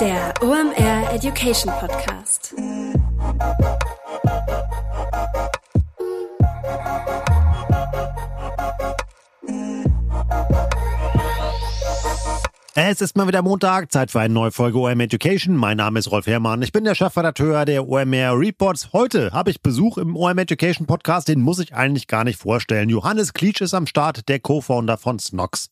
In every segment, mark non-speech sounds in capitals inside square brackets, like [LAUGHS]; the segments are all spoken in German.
Der OMR Education Podcast. Es ist mal wieder Montag, Zeit für eine neue Folge OM Education. Mein Name ist Rolf Herrmann, ich bin der Chefredakteur der OMR Reports. Heute habe ich Besuch im OM Education Podcast, den muss ich eigentlich gar nicht vorstellen. Johannes Klitsch ist am Start, der Co-Founder von Snox.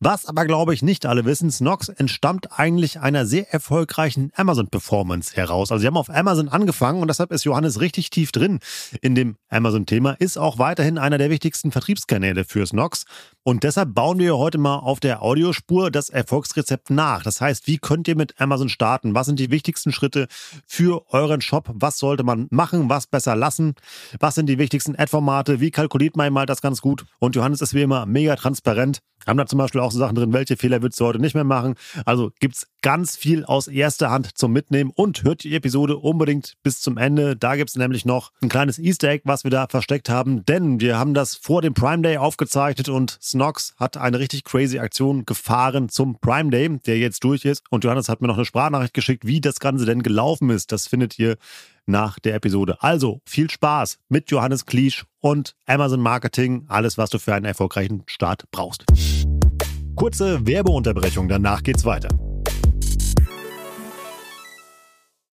Was aber, glaube ich, nicht alle wissen, Snox entstammt eigentlich einer sehr erfolgreichen Amazon-Performance heraus. Also sie haben auf Amazon angefangen und deshalb ist Johannes richtig tief drin in dem Amazon-Thema, ist auch weiterhin einer der wichtigsten Vertriebskanäle für Snox. Und deshalb bauen wir heute mal auf der Audiospur das Erfolgsrezept nach. Das heißt, wie könnt ihr mit Amazon starten? Was sind die wichtigsten Schritte für euren Shop? Was sollte man machen? Was besser lassen? Was sind die wichtigsten Ad-Formate? Wie kalkuliert man mal das ganz gut? Und Johannes ist wie immer mega transparent. Haben da zum Beispiel auch so Sachen drin, welche Fehler würdest du heute nicht mehr machen. Also gibt es ganz viel aus erster Hand zum Mitnehmen und hört die Episode unbedingt bis zum Ende. Da gibt es nämlich noch ein kleines Easter Egg, was wir da versteckt haben, denn wir haben das vor dem Prime Day aufgezeichnet und Snox hat eine richtig crazy Aktion gefahren zum Prime Day, der jetzt durch ist. Und Johannes hat mir noch eine Sprachnachricht geschickt, wie das Ganze denn gelaufen ist. Das findet ihr nach der Episode. Also viel Spaß mit Johannes Kliesch und Amazon Marketing, alles, was du für einen erfolgreichen Start brauchst. Kurze Werbeunterbrechung, danach geht's weiter.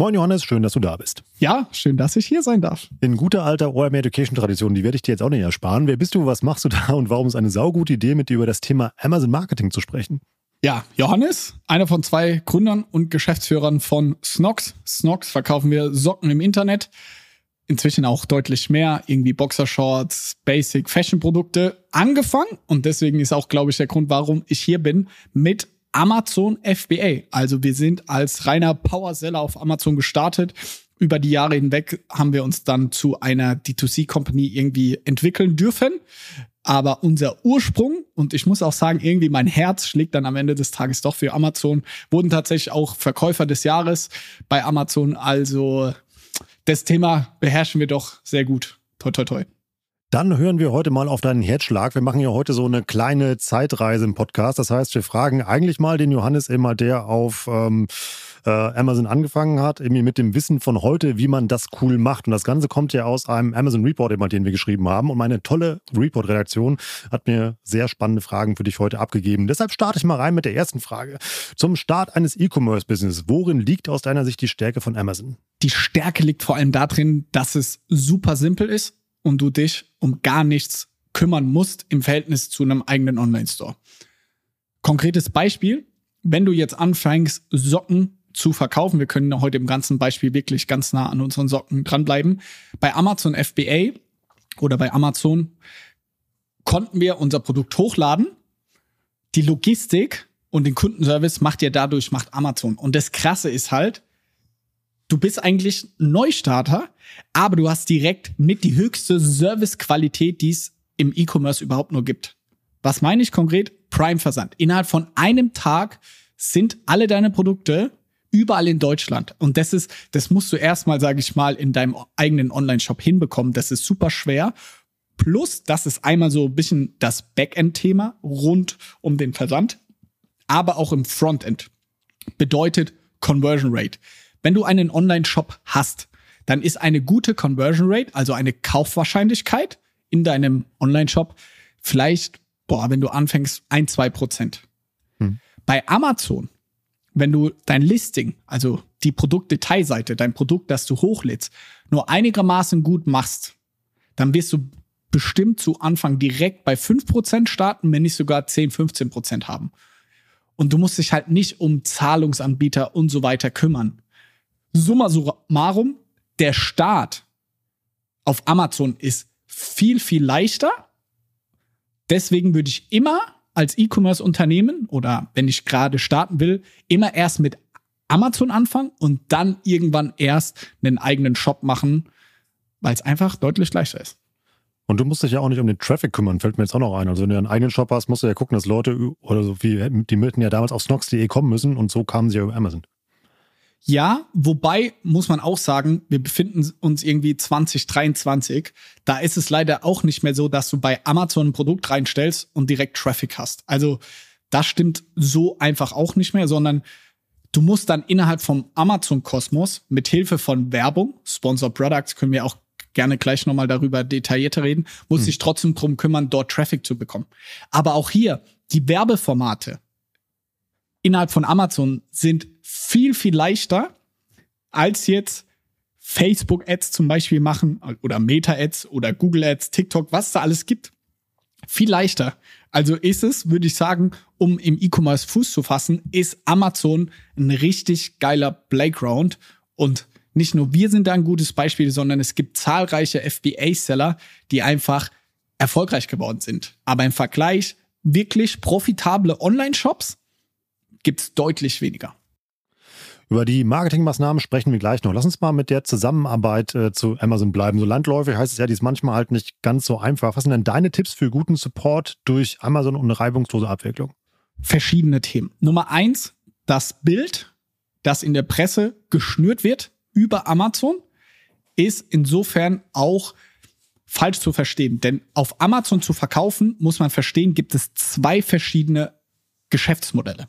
Moin Johannes, schön, dass du da bist. Ja, schön, dass ich hier sein darf. In guter alter OM Education Tradition, die werde ich dir jetzt auch nicht ersparen. Wer bist du, was machst du da und warum ist eine saugute Idee, mit dir über das Thema Amazon Marketing zu sprechen? Ja, Johannes, einer von zwei Gründern und Geschäftsführern von Snox. Snox verkaufen wir Socken im Internet. Inzwischen auch deutlich mehr, irgendwie Boxershorts, Basic Fashion Produkte angefangen. Und deswegen ist auch, glaube ich, der Grund, warum ich hier bin, mit Amazon FBA. Also wir sind als reiner Powerseller auf Amazon gestartet. Über die Jahre hinweg haben wir uns dann zu einer D2C-Company irgendwie entwickeln dürfen. Aber unser Ursprung, und ich muss auch sagen, irgendwie mein Herz schlägt dann am Ende des Tages doch für Amazon, wurden tatsächlich auch Verkäufer des Jahres bei Amazon. Also das Thema beherrschen wir doch sehr gut. Toi, toi, toi. Dann hören wir heute mal auf deinen Herzschlag. Wir machen ja heute so eine kleine Zeitreise im Podcast. Das heißt, wir fragen eigentlich mal den Johannes immer, der auf ähm, äh, Amazon angefangen hat, irgendwie mit dem Wissen von heute, wie man das cool macht. Und das Ganze kommt ja aus einem Amazon Report, immer, den wir geschrieben haben. Und meine tolle Report-Redaktion hat mir sehr spannende Fragen für dich heute abgegeben. Deshalb starte ich mal rein mit der ersten Frage. Zum Start eines E-Commerce-Business. Worin liegt aus deiner Sicht die Stärke von Amazon? Die Stärke liegt vor allem darin, dass es super simpel ist und du dich um gar nichts kümmern musst im Verhältnis zu einem eigenen Online-Store. Konkretes Beispiel, wenn du jetzt anfängst, Socken zu verkaufen, wir können heute im ganzen Beispiel wirklich ganz nah an unseren Socken dranbleiben. Bei Amazon FBA oder bei Amazon konnten wir unser Produkt hochladen. Die Logistik und den Kundenservice macht ja dadurch, macht Amazon. Und das Krasse ist halt, du bist eigentlich Neustarter, aber du hast direkt mit die höchste Servicequalität, die es im E-Commerce überhaupt nur gibt. Was meine ich konkret? Prime-Versand. Innerhalb von einem Tag sind alle deine Produkte überall in Deutschland. Und das ist, das musst du erstmal, sage ich mal, in deinem eigenen Online-Shop hinbekommen. Das ist super schwer. Plus, das ist einmal so ein bisschen das Backend-Thema rund um den Versand, aber auch im Frontend. Bedeutet Conversion Rate. Wenn du einen Online-Shop hast, dann ist eine gute Conversion Rate, also eine Kaufwahrscheinlichkeit in deinem Online-Shop vielleicht, boah, wenn du anfängst, ein, zwei Prozent. Hm. Bei Amazon, wenn du dein Listing, also die Produktdetailseite, dein Produkt, das du hochlädst, nur einigermaßen gut machst, dann wirst du bestimmt zu Anfang direkt bei 5% starten, wenn nicht sogar 10, 15% haben. Und du musst dich halt nicht um Zahlungsanbieter und so weiter kümmern. Summa summarum, der Start auf Amazon ist viel, viel leichter. Deswegen würde ich immer als E-Commerce-Unternehmen oder wenn ich gerade starten will, immer erst mit Amazon anfangen und dann irgendwann erst einen eigenen Shop machen, weil es einfach deutlich leichter ist. Und du musst dich ja auch nicht um den Traffic kümmern, fällt mir jetzt auch noch ein. Also wenn du einen eigenen Shop hast, musst du ja gucken, dass Leute oder so wie, die möchten ja damals auf snox.de kommen müssen und so kamen sie ja über Amazon. Ja, wobei muss man auch sagen, wir befinden uns irgendwie 2023. Da ist es leider auch nicht mehr so, dass du bei Amazon ein Produkt reinstellst und direkt Traffic hast. Also das stimmt so einfach auch nicht mehr, sondern du musst dann innerhalb vom Amazon-Kosmos mit Hilfe von Werbung, Sponsor Products, können wir auch gerne gleich nochmal darüber detaillierter reden, muss hm. sich trotzdem drum kümmern, dort Traffic zu bekommen. Aber auch hier, die Werbeformate innerhalb von Amazon sind viel, viel leichter als jetzt Facebook-Ads zum Beispiel machen oder Meta-Ads oder Google-Ads, TikTok, was da alles gibt. Viel leichter. Also ist es, würde ich sagen, um im E-Commerce Fuß zu fassen, ist Amazon ein richtig geiler Playground. Und nicht nur wir sind da ein gutes Beispiel, sondern es gibt zahlreiche FBA-Seller, die einfach erfolgreich geworden sind. Aber im Vergleich wirklich profitable Online-Shops gibt es deutlich weniger. Über die Marketingmaßnahmen sprechen wir gleich noch. Lass uns mal mit der Zusammenarbeit äh, zu Amazon bleiben. So landläufig heißt es ja, die ist manchmal halt nicht ganz so einfach. Was sind denn deine Tipps für guten Support durch Amazon und eine reibungslose Abwicklung? Verschiedene Themen. Nummer eins, das Bild, das in der Presse geschnürt wird über Amazon, ist insofern auch falsch zu verstehen. Denn auf Amazon zu verkaufen, muss man verstehen, gibt es zwei verschiedene Geschäftsmodelle.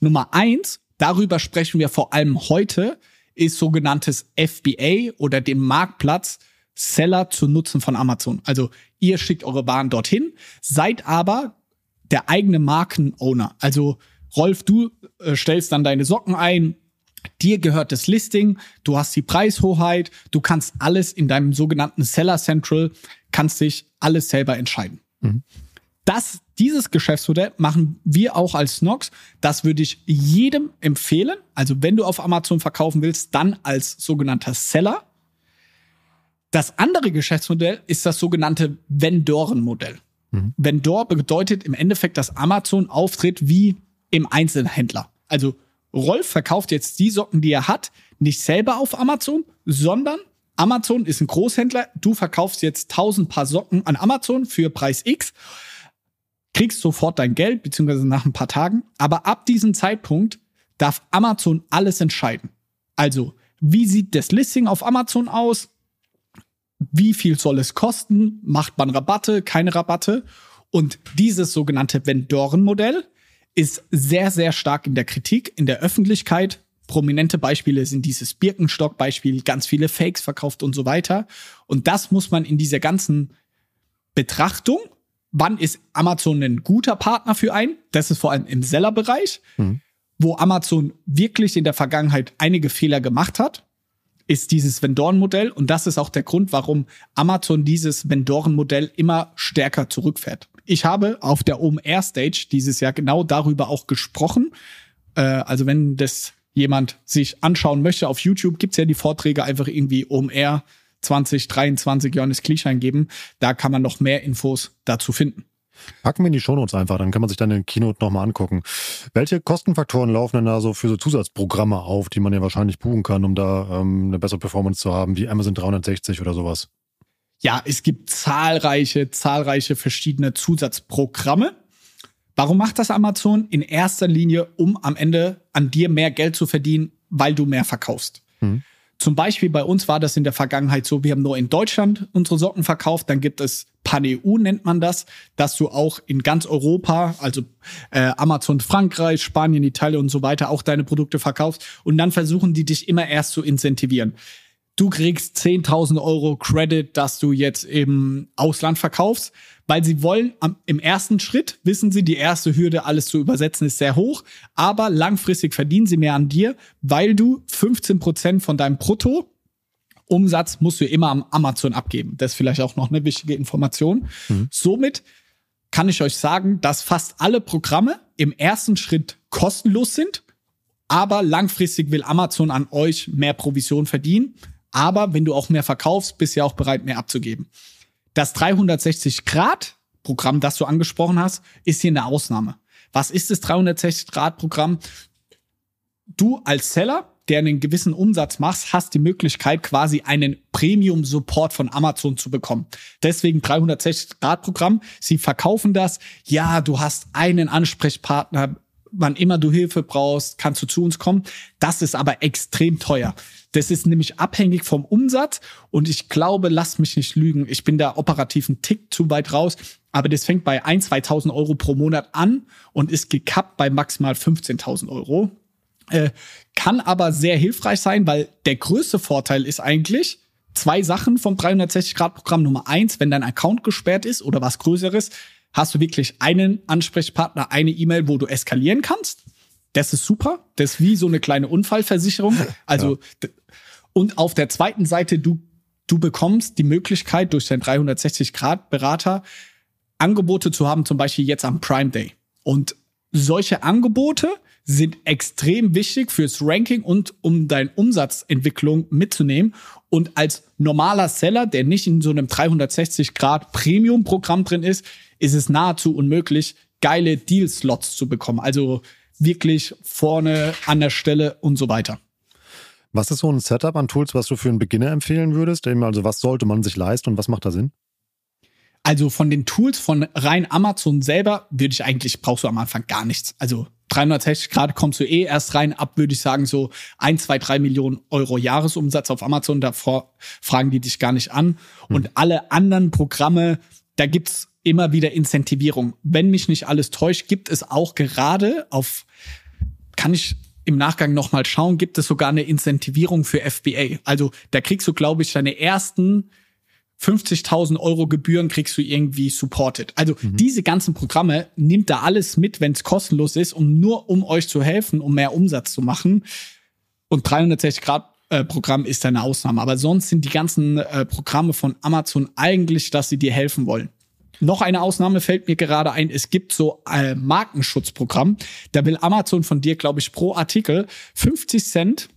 Nummer eins, darüber sprechen wir vor allem heute, ist sogenanntes FBA oder dem Marktplatz Seller zu nutzen von Amazon. Also ihr schickt eure Waren dorthin, seid aber der eigene Markenowner. Also Rolf, du äh, stellst dann deine Socken ein, dir gehört das Listing, du hast die Preishoheit, du kannst alles in deinem sogenannten Seller Central, kannst dich alles selber entscheiden. Mhm. Das, dieses Geschäftsmodell machen wir auch als Snox. Das würde ich jedem empfehlen. Also wenn du auf Amazon verkaufen willst, dann als sogenannter Seller. Das andere Geschäftsmodell ist das sogenannte Vendorenmodell. Mhm. Vendor bedeutet im Endeffekt, dass Amazon auftritt wie im Einzelhändler. Also Rolf verkauft jetzt die Socken, die er hat, nicht selber auf Amazon, sondern Amazon ist ein Großhändler. Du verkaufst jetzt 1000 Paar Socken an Amazon für Preis X kriegst sofort dein Geld, beziehungsweise nach ein paar Tagen. Aber ab diesem Zeitpunkt darf Amazon alles entscheiden. Also, wie sieht das Listing auf Amazon aus? Wie viel soll es kosten? Macht man Rabatte, keine Rabatte? Und dieses sogenannte Vendorenmodell ist sehr, sehr stark in der Kritik, in der Öffentlichkeit. Prominente Beispiele sind dieses Birkenstock-Beispiel, ganz viele Fakes verkauft und so weiter. Und das muss man in dieser ganzen Betrachtung wann ist Amazon ein guter Partner für einen? Das ist vor allem im Sellerbereich, mhm. wo Amazon wirklich in der Vergangenheit einige Fehler gemacht hat, ist dieses Vendoren-Modell. Und das ist auch der Grund, warum Amazon dieses Vendoren-Modell immer stärker zurückfährt. Ich habe auf der OMR Stage dieses Jahr genau darüber auch gesprochen. Äh, also wenn das jemand sich anschauen möchte auf YouTube, gibt's ja die Vorträge einfach irgendwie OMR 2023 Johannes Klisch eingeben. Da kann man noch mehr Infos dazu finden. Packen wir in die Shownotes einfach, dann kann man sich dann den Keynote nochmal angucken. Welche Kostenfaktoren laufen denn da so für so Zusatzprogramme auf, die man ja wahrscheinlich buchen kann, um da ähm, eine bessere Performance zu haben, wie Amazon 360 oder sowas? Ja, es gibt zahlreiche, zahlreiche verschiedene Zusatzprogramme. Warum macht das Amazon? In erster Linie, um am Ende an dir mehr Geld zu verdienen, weil du mehr verkaufst. Hm. Zum Beispiel bei uns war das in der Vergangenheit so, wir haben nur in Deutschland unsere Socken verkauft, dann gibt es Pan-EU nennt man das, dass du auch in ganz Europa, also äh, Amazon Frankreich, Spanien, Italien und so weiter auch deine Produkte verkaufst und dann versuchen die dich immer erst zu incentivieren. Du kriegst 10.000 Euro Credit, dass du jetzt im Ausland verkaufst weil sie wollen am, im ersten Schritt, wissen sie, die erste Hürde, alles zu übersetzen, ist sehr hoch, aber langfristig verdienen sie mehr an dir, weil du 15 Prozent von deinem Brutto Umsatz musst du immer am Amazon abgeben. Das ist vielleicht auch noch eine wichtige Information. Mhm. Somit kann ich euch sagen, dass fast alle Programme im ersten Schritt kostenlos sind, aber langfristig will Amazon an euch mehr Provision verdienen. Aber wenn du auch mehr verkaufst, bist du ja auch bereit, mehr abzugeben. Das 360-Grad-Programm, das du angesprochen hast, ist hier eine Ausnahme. Was ist das 360-Grad-Programm? Du als Seller der einen gewissen Umsatz machst, hast die Möglichkeit, quasi einen Premium-Support von Amazon zu bekommen. Deswegen 360-Grad-Programm. Sie verkaufen das. Ja, du hast einen Ansprechpartner. Wann immer du Hilfe brauchst, kannst du zu uns kommen. Das ist aber extrem teuer. Das ist nämlich abhängig vom Umsatz. Und ich glaube, lass mich nicht lügen. Ich bin da operativ einen Tick zu weit raus. Aber das fängt bei 1.000, 2.000 Euro pro Monat an und ist gekappt bei maximal 15.000 Euro. Äh, kann aber sehr hilfreich sein, weil der größte Vorteil ist eigentlich zwei Sachen vom 360-Grad-Programm. Nummer eins, wenn dein Account gesperrt ist oder was Größeres, hast du wirklich einen Ansprechpartner, eine E-Mail, wo du eskalieren kannst. Das ist super. Das ist wie so eine kleine Unfallversicherung. [LAUGHS] Also, ja. Und auf der zweiten Seite, du, du bekommst die Möglichkeit, durch deinen 360-Grad-Berater Angebote zu haben, zum Beispiel jetzt am Prime Day. Und solche Angebote sind extrem wichtig fürs Ranking und um deine Umsatzentwicklung mitzunehmen. Und als normaler Seller, der nicht in so einem 360 Grad Premium Programm drin ist, ist es nahezu unmöglich, geile Deal-Slots zu bekommen. Also wirklich vorne an der Stelle und so weiter. Was ist so ein Setup an Tools, was du für einen Beginner empfehlen würdest? Also was sollte man sich leisten und was macht da Sinn? Also von den Tools von rein Amazon selber würde ich eigentlich, brauchst du am Anfang gar nichts. Also 360 Grad kommst du eh erst rein ab, würde ich sagen, so ein, zwei, drei Millionen Euro Jahresumsatz auf Amazon. Davor fragen die dich gar nicht an. Hm. Und alle anderen Programme, da gibt's immer wieder Incentivierung. Wenn mich nicht alles täuscht, gibt es auch gerade auf, kann ich im Nachgang nochmal schauen, gibt es sogar eine Incentivierung für FBA. Also da kriegst du, glaube ich, deine ersten 50.000 Euro Gebühren kriegst du irgendwie supported. Also mhm. diese ganzen Programme nimmt da alles mit, wenn es kostenlos ist, um nur um euch zu helfen, um mehr Umsatz zu machen. Und 360 Grad äh, Programm ist eine Ausnahme. Aber sonst sind die ganzen äh, Programme von Amazon eigentlich, dass sie dir helfen wollen. Noch eine Ausnahme fällt mir gerade ein. Es gibt so ein Markenschutzprogramm. Da will Amazon von dir, glaube ich, pro Artikel 50 Cent.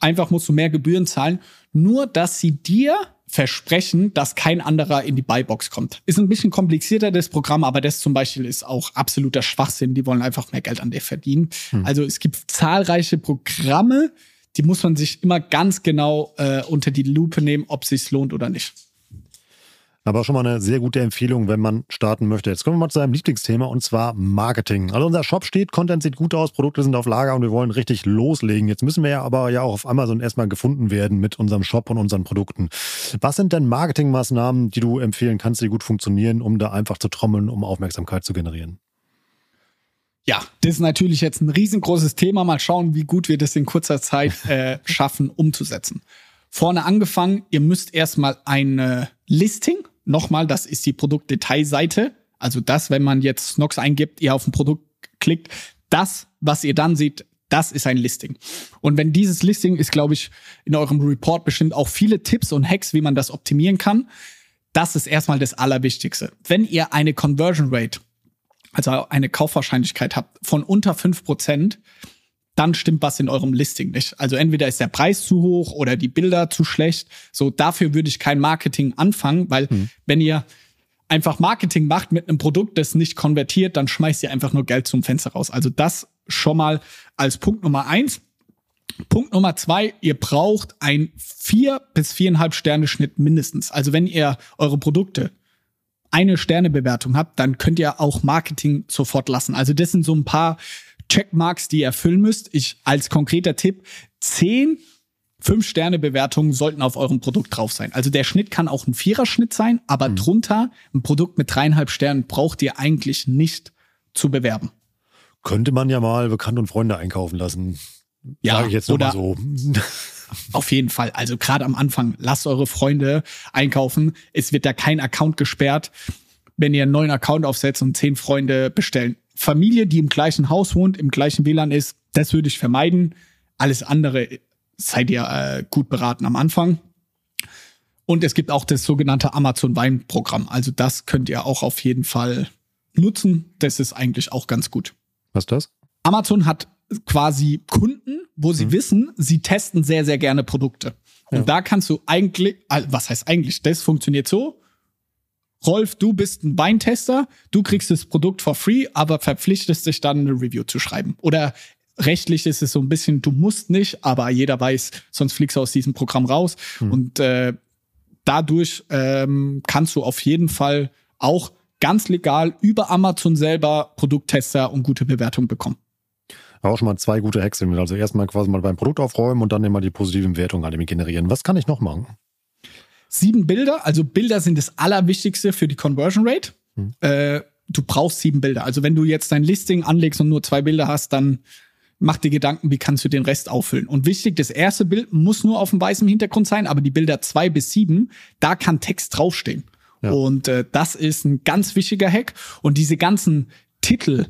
Einfach musst du mehr Gebühren zahlen. Nur, dass sie dir versprechen, dass kein anderer in die Buybox kommt. Ist ein bisschen komplizierter, das Programm, aber das zum Beispiel ist auch absoluter Schwachsinn. Die wollen einfach mehr Geld an dir verdienen. Hm. Also es gibt zahlreiche Programme, die muss man sich immer ganz genau äh, unter die Lupe nehmen, ob es sich lohnt oder nicht. Aber schon mal eine sehr gute Empfehlung, wenn man starten möchte. Jetzt kommen wir mal zu seinem Lieblingsthema und zwar Marketing. Also unser Shop steht, Content sieht gut aus, Produkte sind auf Lager und wir wollen richtig loslegen. Jetzt müssen wir ja aber ja auch auf Amazon erstmal gefunden werden mit unserem Shop und unseren Produkten. Was sind denn Marketingmaßnahmen, die du empfehlen kannst, die gut funktionieren, um da einfach zu trommeln, um Aufmerksamkeit zu generieren? Ja, das ist natürlich jetzt ein riesengroßes Thema. Mal schauen, wie gut wir das in kurzer Zeit äh, [LAUGHS] schaffen umzusetzen. Vorne angefangen, ihr müsst erstmal ein Listing Nochmal, das ist die Produktdetailseite. Also das, wenn man jetzt Snox eingibt, ihr auf ein Produkt klickt, das, was ihr dann seht, das ist ein Listing. Und wenn dieses Listing ist, glaube ich, in eurem Report bestimmt auch viele Tipps und Hacks, wie man das optimieren kann. Das ist erstmal das Allerwichtigste. Wenn ihr eine Conversion Rate, also eine Kaufwahrscheinlichkeit habt von unter fünf Prozent, dann stimmt was in eurem Listing nicht. Also entweder ist der Preis zu hoch oder die Bilder zu schlecht. So, dafür würde ich kein Marketing anfangen, weil hm. wenn ihr einfach Marketing macht mit einem Produkt, das nicht konvertiert, dann schmeißt ihr einfach nur Geld zum Fenster raus. Also das schon mal als Punkt Nummer eins. Punkt Nummer zwei, ihr braucht ein vier bis viereinhalb Sterne Schnitt mindestens. Also wenn ihr eure Produkte eine Sternebewertung habt, dann könnt ihr auch Marketing sofort lassen. Also das sind so ein paar Checkmarks, die ihr erfüllen müsst. Ich als konkreter Tipp, zehn Fünf-Sterne-Bewertungen sollten auf eurem Produkt drauf sein. Also der Schnitt kann auch ein Viererschnitt sein, aber mhm. drunter ein Produkt mit dreieinhalb Sternen braucht ihr eigentlich nicht zu bewerben. Könnte man ja mal Bekannte und Freunde einkaufen lassen. Ja, Sag ich jetzt oder so. [LAUGHS] Auf jeden Fall. Also gerade am Anfang, lasst eure Freunde einkaufen. Es wird da kein Account gesperrt, wenn ihr einen neuen Account aufsetzt und zehn Freunde bestellen. Familie, die im gleichen Haus wohnt, im gleichen WLAN ist, das würde ich vermeiden. Alles andere seid ihr äh, gut beraten am Anfang. Und es gibt auch das sogenannte Amazon Weinprogramm. Also das könnt ihr auch auf jeden Fall nutzen. Das ist eigentlich auch ganz gut. Was ist das? Amazon hat quasi Kunden, wo sie mhm. wissen, sie testen sehr, sehr gerne Produkte. Und ja. da kannst du eigentlich, was heißt eigentlich, das funktioniert so. Rolf, du bist ein Weintester, du kriegst das Produkt for free, aber verpflichtest dich dann eine Review zu schreiben. Oder rechtlich ist es so ein bisschen, du musst nicht, aber jeder weiß, sonst fliegst du aus diesem Programm raus. Mhm. Und äh, dadurch ähm, kannst du auf jeden Fall auch ganz legal über Amazon selber Produkttester und gute Bewertungen bekommen. Auch schon mal zwei gute Hacks. Also erstmal quasi mal beim Produkt aufräumen und dann immer die positiven Wertungen an dem generieren. Was kann ich noch machen? Sieben Bilder, also Bilder sind das Allerwichtigste für die Conversion Rate. Hm. Äh, du brauchst sieben Bilder. Also wenn du jetzt dein Listing anlegst und nur zwei Bilder hast, dann mach dir Gedanken, wie kannst du den Rest auffüllen. Und wichtig, das erste Bild muss nur auf dem weißen Hintergrund sein, aber die Bilder zwei bis sieben, da kann Text draufstehen. Ja. Und äh, das ist ein ganz wichtiger Hack. Und diese ganzen Titel,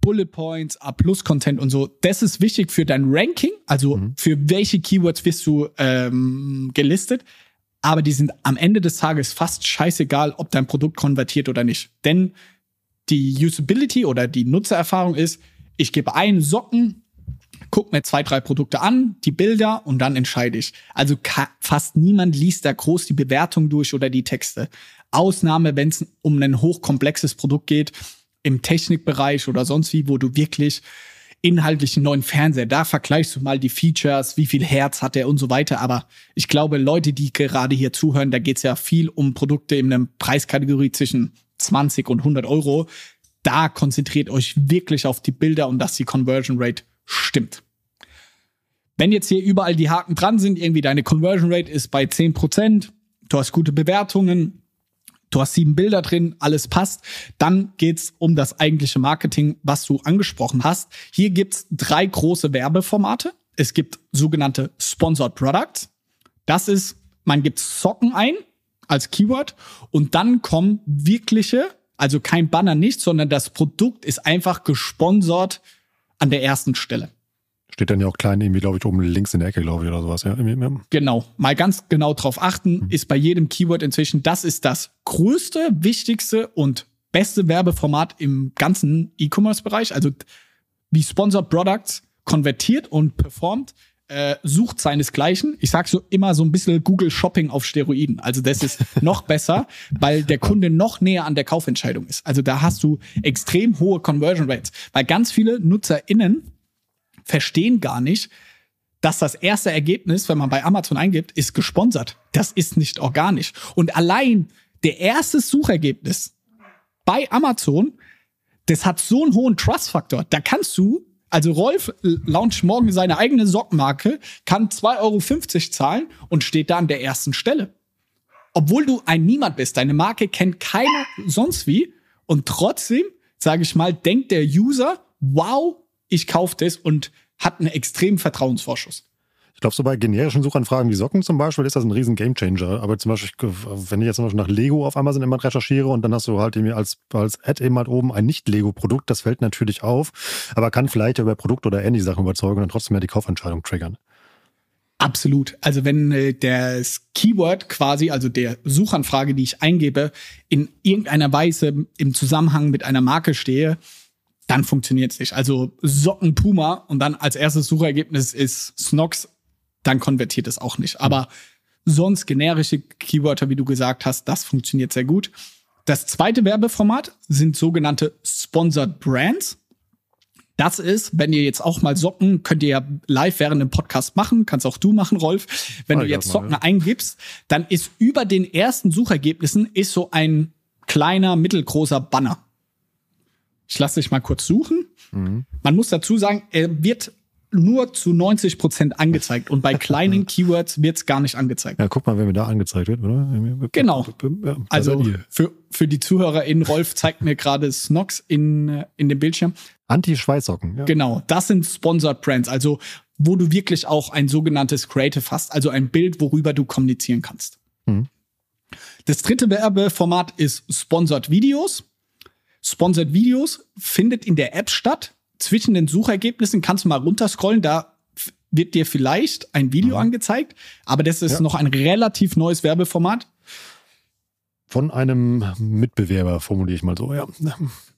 Bullet Points, A-Plus-Content und so, das ist wichtig für dein Ranking, also mhm. für welche Keywords wirst du ähm, gelistet. Aber die sind am Ende des Tages fast scheißegal, ob dein Produkt konvertiert oder nicht. Denn die Usability oder die Nutzererfahrung ist, ich gebe einen Socken, guck mir zwei, drei Produkte an, die Bilder und dann entscheide ich. Also fast niemand liest da groß die Bewertung durch oder die Texte. Ausnahme, wenn es um ein hochkomplexes Produkt geht, im Technikbereich oder sonst wie, wo du wirklich inhaltlich einen neuen Fernseher, da vergleichst du mal die Features, wie viel Herz hat er und so weiter. Aber ich glaube, Leute, die gerade hier zuhören, da geht es ja viel um Produkte in einer Preiskategorie zwischen 20 und 100 Euro da konzentriert euch wirklich auf die Bilder und dass die Conversion Rate stimmt. Wenn jetzt hier überall die Haken dran sind, irgendwie deine Conversion Rate ist bei 10%, du hast gute Bewertungen, du hast sieben Bilder drin, alles passt, dann geht's um das eigentliche Marketing, was du angesprochen hast. Hier gibt's drei große Werbeformate. Es gibt sogenannte Sponsored Products. Das ist, man gibt Socken ein als Keyword und dann kommen wirkliche also kein Banner nicht, sondern das Produkt ist einfach gesponsert an der ersten Stelle. Steht dann ja auch klein irgendwie, glaube ich, oben links in der Ecke, glaube ich, oder sowas. Ja, genau. Mal ganz genau drauf achten, mhm. ist bei jedem Keyword inzwischen, das ist das größte, wichtigste und beste Werbeformat im ganzen E-Commerce-Bereich. Also wie Sponsored Products konvertiert und performt, äh, sucht seinesgleichen. Ich sag so immer so ein bisschen Google Shopping auf Steroiden. Also das ist [LAUGHS] noch besser, weil der Kunde noch näher an der Kaufentscheidung ist. Also da hast du extrem hohe Conversion Rates, weil ganz viele NutzerInnen verstehen gar nicht, dass das erste Ergebnis, wenn man bei Amazon eingibt, ist gesponsert. Das ist nicht organisch. Und allein der erste Suchergebnis bei Amazon, das hat so einen hohen Trust-Faktor. Da kannst du also Rolf launcht morgen seine eigene Sockenmarke, kann 2,50 Euro zahlen und steht da an der ersten Stelle. Obwohl du ein Niemand bist, deine Marke kennt keiner sonst wie und trotzdem, sage ich mal, denkt der User, wow, ich kaufe das und hat einen extremen Vertrauensvorschuss. Ich glaube, so bei generischen Suchanfragen wie Socken zum Beispiel ist das ein riesen Gamechanger. Aber zum Beispiel, wenn ich jetzt zum Beispiel nach Lego auf Amazon immer recherchiere und dann hast du halt irgendwie als, als Ad eben halt oben ein Nicht-Lego-Produkt, das fällt natürlich auf, aber kann vielleicht über Produkt oder ähnliche Sachen überzeugen und dann trotzdem ja die Kaufentscheidung triggern. Absolut. Also wenn äh, das Keyword quasi, also der Suchanfrage, die ich eingebe, in irgendeiner Weise im Zusammenhang mit einer Marke stehe, dann funktioniert es nicht. Also Socken Puma und dann als erstes Suchergebnis ist Snox dann konvertiert es auch nicht. Aber sonst generische Keywörter, wie du gesagt hast, das funktioniert sehr gut. Das zweite Werbeformat sind sogenannte Sponsored Brands. Das ist, wenn ihr jetzt auch mal Socken, könnt ihr ja live während dem Podcast machen, kannst auch du machen, Rolf. Wenn oh, du jetzt Socken mal, ja. eingibst, dann ist über den ersten Suchergebnissen ist so ein kleiner, mittelgroßer Banner. Ich lasse dich mal kurz suchen. Mhm. Man muss dazu sagen, er wird nur zu 90 Prozent angezeigt und bei [LAUGHS] kleinen Keywords wird es gar nicht angezeigt. Ja, guck mal, wenn mir da angezeigt wird, oder? Genau. Also für, für die ZuhörerInnen, Rolf zeigt mir gerade Snox in, in dem Bildschirm. Anti-Schweißsocken. Ja. Genau, das sind Sponsored Brands, also wo du wirklich auch ein sogenanntes Creative hast, also ein Bild, worüber du kommunizieren kannst. Mhm. Das dritte Werbeformat ist Sponsored Videos. Sponsored Videos findet in der App statt zwischen den Suchergebnissen kannst du mal runterscrollen, da wird dir vielleicht ein Video Mhm. angezeigt, aber das ist Ja. noch ein relativ neues Werbeformat. Von einem Mitbewerber, formuliere ich mal so, ja.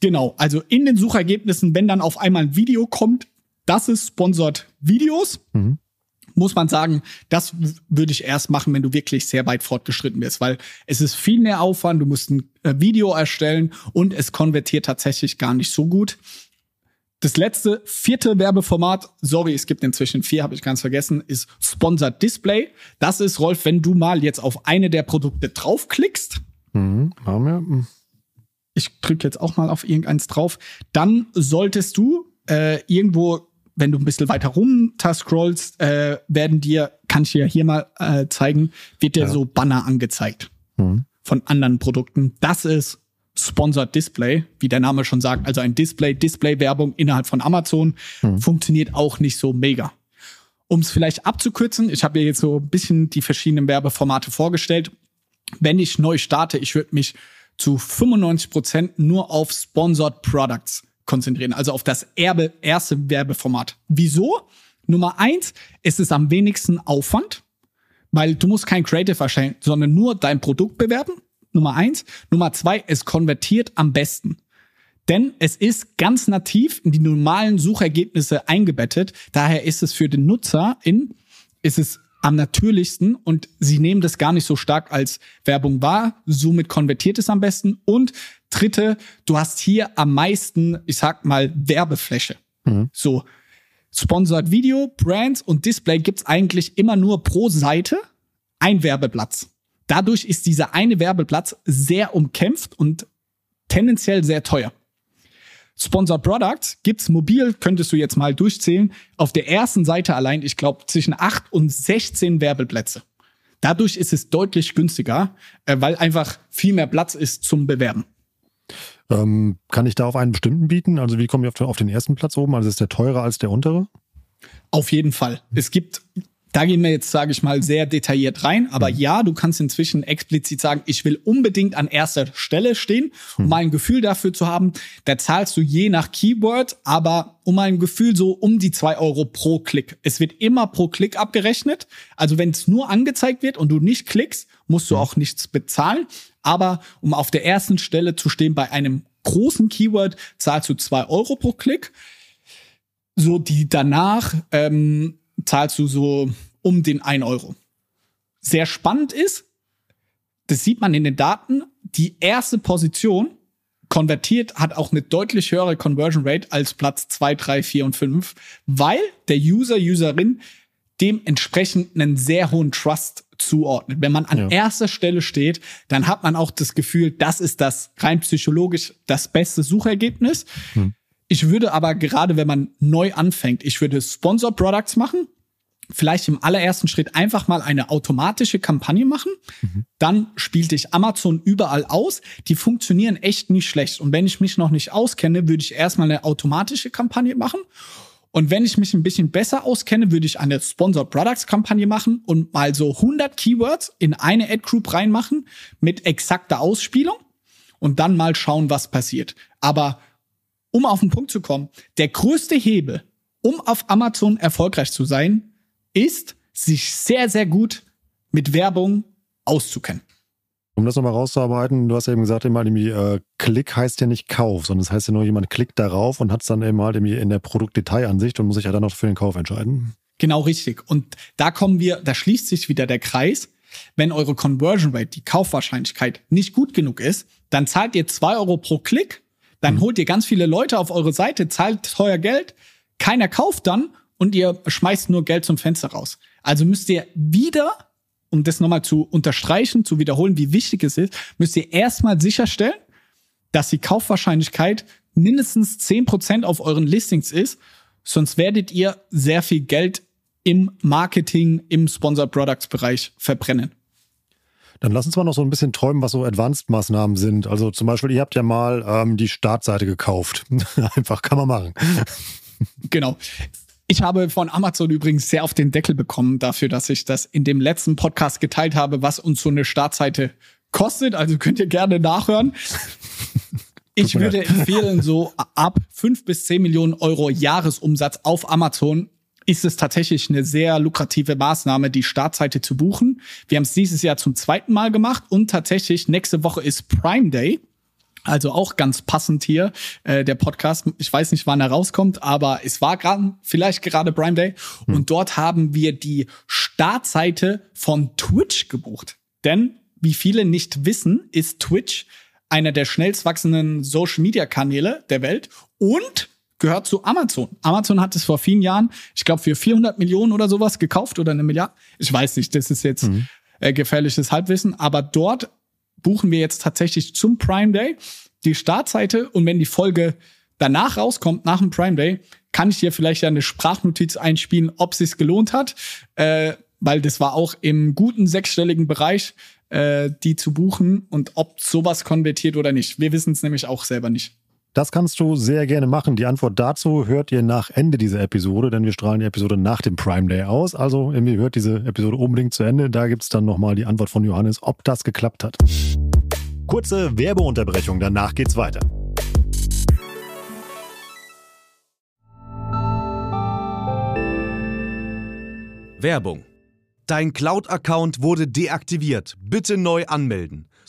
Genau, also in den Suchergebnissen, wenn dann auf einmal ein Video kommt, das ist Sponsored Videos, Mhm. Muss man sagen, das würde ich erst machen, wenn du wirklich sehr weit fortgeschritten bist, weil es ist viel mehr Aufwand, du musst ein äh, Video erstellen und es konvertiert tatsächlich gar nicht so gut. Das letzte, vierte Werbeformat, sorry, es gibt inzwischen vier, habe ich ganz vergessen, ist Sponsored Display. Das ist, Rolf, wenn du mal jetzt auf eine der Produkte draufklickst, Mhm. Wir. Mhm. ich drücke jetzt auch mal auf irgendeins drauf, dann solltest du äh, irgendwo, wenn du ein bisschen weiter runter scrollst, äh, werden dir, kann ich dir hier mal äh, zeigen, wird dir Ja. so Banner angezeigt Mhm. von anderen Produkten. Das ist Sponsored Display, wie der Name schon sagt, also ein Display, Display-Werbung innerhalb von Amazon funktioniert auch nicht so mega. Um es vielleicht abzukürzen, ich habe mir jetzt so ein bisschen die verschiedenen Werbeformate vorgestellt. Wenn ich neu starte, ich würde mich zu 95 Prozent nur auf Sponsored Products konzentrieren, also auf das Erbe, erste Werbeformat. Wieso? Nummer eins, es ist am wenigsten Aufwand, weil du musst kein Creative erstellen, sondern nur dein Produkt bewerben. Nummer eins. Nummer zwei, es konvertiert am besten. Denn es ist ganz nativ in die normalen Suchergebnisse eingebettet. Daher ist es für den Nutzer in, ist es am natürlichsten und sie nehmen das gar nicht so stark als Werbung wahr. Somit konvertiert es am besten. Und dritte, du hast hier am meisten, ich sag mal, Werbefläche. So, Sponsored Video, Brands und Display gibt's eigentlich immer nur pro Seite ein Werbeplatz. Dadurch ist dieser eine Werbeplatz sehr umkämpft und tendenziell sehr teuer. Sponsored Products gibt's mobil, könntest du jetzt mal durchzählen, auf der ersten Seite allein, ich glaube, zwischen 8 und 16 Werbeplätze. Dadurch ist es deutlich günstiger, äh, weil einfach viel mehr Platz ist zum Bewerben. Ähm, kann ich da auf einen bestimmten bieten? Also wie komme ich auf den, auf den ersten Platz oben? Also ist der teurer als der untere? Auf jeden Fall. Es gibt, da gehen wir jetzt, sage ich mal, sehr detailliert rein. Aber ja, du kannst inzwischen explizit sagen, ich will unbedingt an erster Stelle stehen, um mal ein Gefühl dafür zu haben. Da zahlst du je nach Keyword, aber um mal ein Gefühl so um die zwei Euro pro Klick. Es wird immer pro Klick abgerechnet. Also wenn es nur angezeigt wird und du nicht klickst, musst du auch nichts bezahlen. Aber um auf der ersten Stelle zu stehen bei einem großen Keyword, zahlst du zwei Euro pro Klick so die danach ähm, zahlst du so um den 1 Euro. Sehr spannend ist, das sieht man in den Daten, die erste Position konvertiert hat auch eine deutlich höhere Conversion Rate als Platz 2, 3, 4 und 5, weil der User, Userin dementsprechend einen sehr hohen Trust zuordnet. Wenn man an Ja. erster Stelle steht, dann hat man auch das Gefühl, das ist das rein psychologisch das beste Suchergebnis. Ich würde aber gerade, wenn man neu anfängt, ich würde Sponsor Products machen, vielleicht im allerersten Schritt einfach mal eine automatische Kampagne machen. Dann spielt dich Amazon überall aus. Die funktionieren echt nicht schlecht. Und wenn ich mich noch nicht auskenne, würde ich erstmal eine automatische Kampagne machen. Und wenn ich mich ein bisschen besser auskenne, würde ich eine Sponsored Products Kampagne machen und mal so 100 Keywords in eine Ad Group reinmachen mit exakter Ausspielung und dann mal schauen, was passiert. Aber um auf den Punkt zu kommen, der größte Hebel, um auf Amazon erfolgreich zu sein, ist, sich sehr, sehr gut mit Werbung auszukennen. Um das nochmal rauszuarbeiten, du hast ja eben gesagt, immer irgendwie, äh, Klick heißt ja nicht Kauf, sondern es heißt ja nur, jemand klickt darauf und hat es dann eben halt irgendwie in der Produktdetailansicht und muss sich ja dann noch für den Kauf entscheiden. Genau richtig. Und da kommen wir, da schließt sich wieder der Kreis. Wenn eure Conversion Rate, die Kaufwahrscheinlichkeit, nicht gut genug ist, dann zahlt ihr zwei Euro pro Klick, dann holt ihr ganz viele Leute auf eure Seite, zahlt teuer Geld, keiner kauft dann und ihr schmeißt nur Geld zum Fenster raus. Also müsst ihr wieder, um das nochmal zu unterstreichen, zu wiederholen, wie wichtig es ist, müsst ihr erstmal sicherstellen, dass die Kaufwahrscheinlichkeit mindestens 10% auf euren Listings ist, sonst werdet ihr sehr viel Geld im Marketing, im Sponsored Products Bereich verbrennen. Dann lass uns mal noch so ein bisschen träumen, was so Advanced-Maßnahmen sind. Also zum Beispiel, ihr habt ja mal ähm, die Startseite gekauft. [LAUGHS] Einfach, kann man machen. Genau. Ich habe von Amazon übrigens sehr auf den Deckel bekommen dafür, dass ich das in dem letzten Podcast geteilt habe, was uns so eine Startseite kostet. Also könnt ihr gerne nachhören. [LAUGHS] Ich würde empfehlen, so ab fünf bis zehn Millionen Euro Jahresumsatz auf Amazon ist es tatsächlich eine sehr lukrative Maßnahme, die Startseite zu buchen. Wir haben es dieses Jahr zum zweiten Mal gemacht und tatsächlich nächste Woche ist Prime Day. Also auch ganz passend hier äh, der Podcast. Ich weiß nicht, wann er rauskommt, aber es war gerade vielleicht gerade Prime Day hm. und dort haben wir die Startseite von Twitch gebucht. Denn wie viele nicht wissen, ist Twitch einer der schnellst wachsenden Social Media Kanäle der Welt und gehört zu Amazon. Amazon hat es vor vielen Jahren, ich glaube, für 400 Millionen oder sowas gekauft oder eine Milliarde. Ich weiß nicht, das ist jetzt mhm. äh, gefährliches Halbwissen, aber dort buchen wir jetzt tatsächlich zum Prime Day die Startseite und wenn die Folge danach rauskommt, nach dem Prime Day, kann ich hier vielleicht ja eine Sprachnotiz einspielen, ob es sich gelohnt hat, äh, weil das war auch im guten sechsstelligen Bereich, äh, die zu buchen und ob sowas konvertiert oder nicht. Wir wissen es nämlich auch selber nicht. Das kannst du sehr gerne machen. Die Antwort dazu hört ihr nach Ende dieser Episode, denn wir strahlen die Episode nach dem Prime Day aus. Also ihr hört diese Episode unbedingt zu Ende. Da gibt es dann nochmal die Antwort von Johannes, ob das geklappt hat. Kurze Werbeunterbrechung, danach geht's weiter. Werbung. Dein Cloud-Account wurde deaktiviert. Bitte neu anmelden.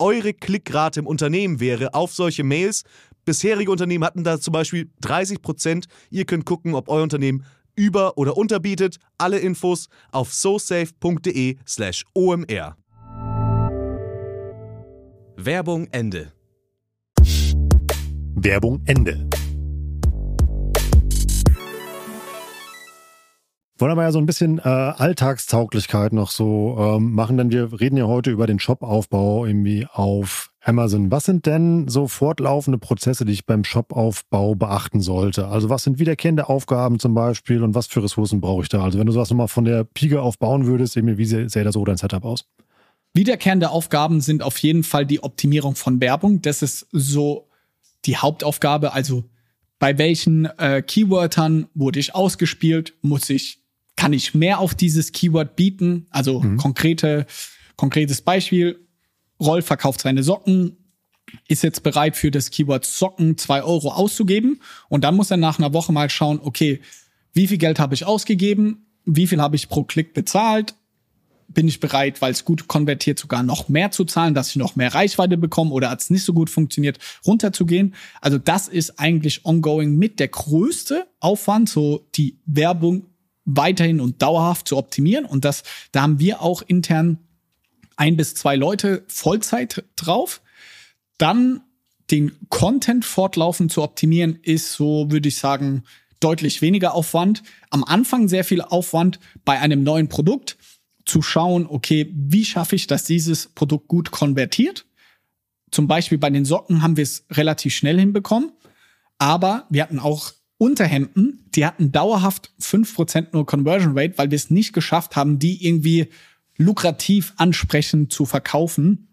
eure Klickrate im Unternehmen wäre auf solche Mails. Bisherige Unternehmen hatten da zum Beispiel 30 Prozent. Ihr könnt gucken, ob euer Unternehmen über- oder unterbietet. Alle Infos auf sosafe.de/slash omr. Werbung Ende. Werbung Ende. Wollen aber ja so ein bisschen äh, Alltagstauglichkeit noch so ähm, machen, denn wir reden ja heute über den Shopaufbau irgendwie auf Amazon. Was sind denn so fortlaufende Prozesse, die ich beim Shopaufbau beachten sollte? Also was sind wiederkehrende Aufgaben zum Beispiel und was für Ressourcen brauche ich da? Also wenn du sowas nochmal von der Pike aufbauen würdest, wie sähe das so dein Setup aus? Wiederkehrende Aufgaben sind auf jeden Fall die Optimierung von Werbung. Das ist so die Hauptaufgabe. Also bei welchen äh, Keywörtern wurde ich ausgespielt? Muss ich kann ich mehr auf dieses Keyword bieten? Also mhm. konkrete, konkretes Beispiel. Rolf verkauft seine Socken, ist jetzt bereit für das Keyword Socken zwei Euro auszugeben. Und dann muss er nach einer Woche mal schauen, okay, wie viel Geld habe ich ausgegeben? Wie viel habe ich pro Klick bezahlt? Bin ich bereit, weil es gut konvertiert, sogar noch mehr zu zahlen, dass ich noch mehr Reichweite bekomme oder als es nicht so gut funktioniert, runterzugehen? Also das ist eigentlich ongoing mit der größte Aufwand, so die Werbung weiterhin und dauerhaft zu optimieren. Und das, da haben wir auch intern ein bis zwei Leute Vollzeit drauf. Dann den Content fortlaufend zu optimieren, ist so, würde ich sagen, deutlich weniger Aufwand. Am Anfang sehr viel Aufwand bei einem neuen Produkt zu schauen, okay, wie schaffe ich, dass dieses Produkt gut konvertiert? Zum Beispiel bei den Socken haben wir es relativ schnell hinbekommen, aber wir hatten auch Unterhemden, die hatten dauerhaft fünf Prozent nur Conversion Rate, weil wir es nicht geschafft haben, die irgendwie lukrativ ansprechend zu verkaufen.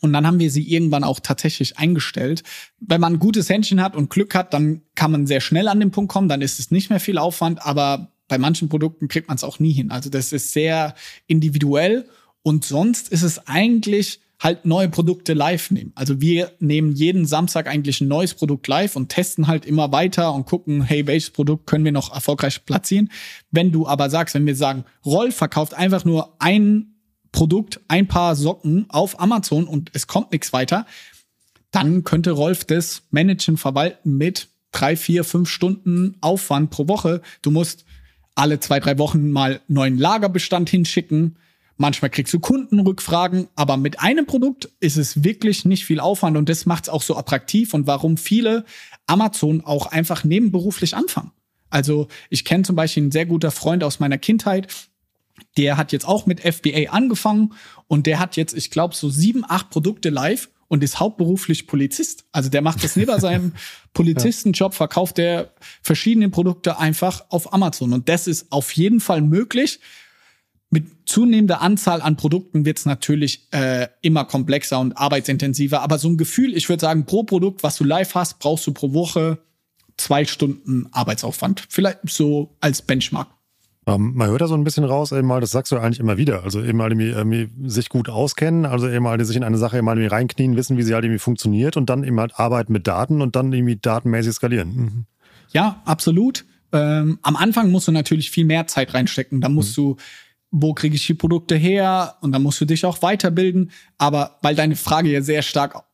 Und dann haben wir sie irgendwann auch tatsächlich eingestellt. Wenn man ein gutes Händchen hat und Glück hat, dann kann man sehr schnell an den Punkt kommen, dann ist es nicht mehr viel Aufwand, aber bei manchen Produkten kriegt man es auch nie hin. Also das ist sehr individuell und sonst ist es eigentlich halt neue Produkte live nehmen. Also wir nehmen jeden Samstag eigentlich ein neues Produkt live und testen halt immer weiter und gucken, hey, welches Produkt können wir noch erfolgreich platzieren. Wenn du aber sagst, wenn wir sagen, Roll verkauft einfach nur ein Produkt, ein paar Socken auf Amazon und es kommt nichts weiter, dann könnte Rolf das managen, verwalten mit drei, vier, fünf Stunden Aufwand pro Woche. Du musst alle zwei, drei Wochen mal neuen Lagerbestand hinschicken Manchmal kriegst du Kundenrückfragen, aber mit einem Produkt ist es wirklich nicht viel Aufwand und das macht es auch so attraktiv und warum viele Amazon auch einfach nebenberuflich anfangen. Also ich kenne zum Beispiel einen sehr guter Freund aus meiner Kindheit, der hat jetzt auch mit FBA angefangen und der hat jetzt, ich glaube, so sieben, acht Produkte live und ist hauptberuflich Polizist. Also der macht das neben seinem [LAUGHS] Polizistenjob, verkauft der verschiedene Produkte einfach auf Amazon. Und das ist auf jeden Fall möglich. Mit zunehmender Anzahl an Produkten wird es natürlich äh, immer komplexer und arbeitsintensiver. Aber so ein Gefühl, ich würde sagen, pro Produkt, was du live hast, brauchst du pro Woche zwei Stunden Arbeitsaufwand. Vielleicht so als Benchmark. Ähm, man hört da so ein bisschen raus, eben mal, das sagst du eigentlich immer wieder. Also eben mal irgendwie, irgendwie sich gut auskennen, also eben mal sich in eine Sache eben mal irgendwie reinknien, wissen, wie sie halt irgendwie funktioniert und dann eben halt arbeiten mit Daten und dann irgendwie datenmäßig skalieren. Mhm. Ja, absolut. Ähm, am Anfang musst du natürlich viel mehr Zeit reinstecken. Da musst mhm. du wo kriege ich die Produkte her? Und dann musst du dich auch weiterbilden. Aber weil deine Frage ja sehr stark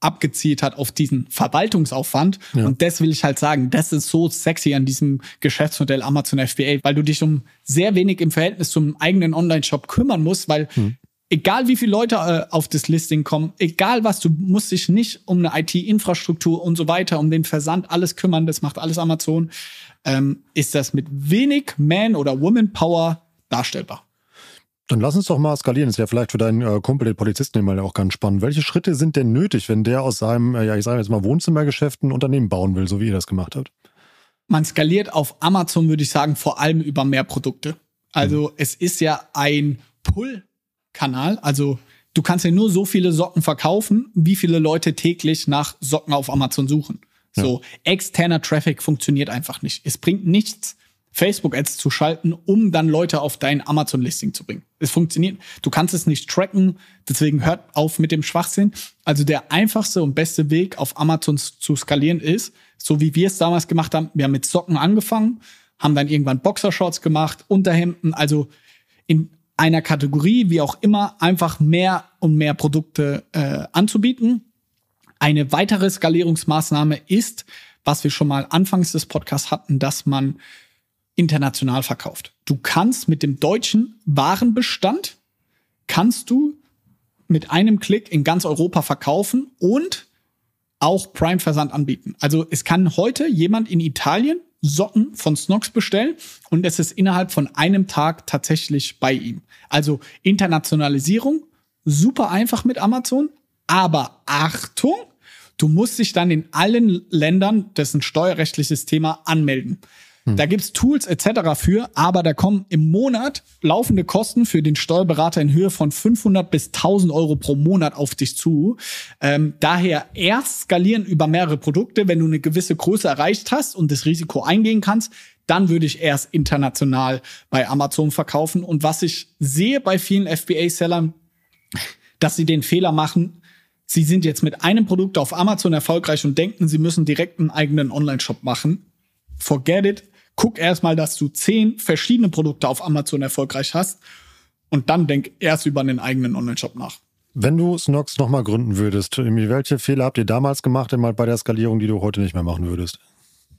abgezielt hat auf diesen Verwaltungsaufwand. Ja. Und das will ich halt sagen, das ist so sexy an diesem Geschäftsmodell Amazon FBA, weil du dich um sehr wenig im Verhältnis zum eigenen Online-Shop kümmern musst, weil hm. egal wie viele Leute äh, auf das Listing kommen, egal was, du musst dich nicht um eine IT-Infrastruktur und so weiter, um den Versand, alles kümmern, das macht alles Amazon, ähm, ist das mit wenig Man- oder Woman-Power darstellbar. Dann lass uns doch mal skalieren. Das ist ja vielleicht für deinen äh, Kumpel, den Polizisten, mal auch ganz spannend. Welche Schritte sind denn nötig, wenn der aus seinem, äh, ja, ich sage jetzt mal Wohnzimmergeschäft ein Unternehmen bauen will, so wie ihr das gemacht habt? Man skaliert auf Amazon, würde ich sagen, vor allem über mehr Produkte. Also mhm. es ist ja ein Pull-Kanal. Also du kannst ja nur so viele Socken verkaufen, wie viele Leute täglich nach Socken auf Amazon suchen. Ja. So externer Traffic funktioniert einfach nicht. Es bringt nichts, Facebook-Ads zu schalten, um dann Leute auf dein Amazon-Listing zu bringen. Es funktioniert. Du kannst es nicht tracken, deswegen hört auf mit dem Schwachsinn. Also der einfachste und beste Weg, auf Amazon zu skalieren ist, so wie wir es damals gemacht haben, wir haben mit Socken angefangen, haben dann irgendwann Boxershorts gemacht, Unterhemden, also in einer Kategorie, wie auch immer, einfach mehr und mehr Produkte äh, anzubieten. Eine weitere Skalierungsmaßnahme ist, was wir schon mal anfangs des Podcasts hatten, dass man international verkauft. Du kannst mit dem deutschen Warenbestand kannst du mit einem Klick in ganz Europa verkaufen und auch Prime-Versand anbieten. Also es kann heute jemand in Italien Socken von Snox bestellen und es ist innerhalb von einem Tag tatsächlich bei ihm. Also Internationalisierung, super einfach mit Amazon, aber Achtung, du musst dich dann in allen Ländern, dessen steuerrechtliches Thema, anmelden. Hm. Da gibt's Tools etc. für, aber da kommen im Monat laufende Kosten für den Steuerberater in Höhe von 500 bis 1000 Euro pro Monat auf dich zu. Ähm, daher erst skalieren über mehrere Produkte, wenn du eine gewisse Größe erreicht hast und das Risiko eingehen kannst, dann würde ich erst international bei Amazon verkaufen. Und was ich sehe bei vielen FBA-Sellern, dass sie den Fehler machen, sie sind jetzt mit einem Produkt auf Amazon erfolgreich und denken, sie müssen direkt einen eigenen Online-Shop machen. Forget it guck erstmal, dass du zehn verschiedene Produkte auf Amazon erfolgreich hast und dann denk erst über einen eigenen Online-Shop nach. Wenn du Snox nochmal gründen würdest, welche Fehler habt ihr damals gemacht, einmal bei der Skalierung, die du heute nicht mehr machen würdest?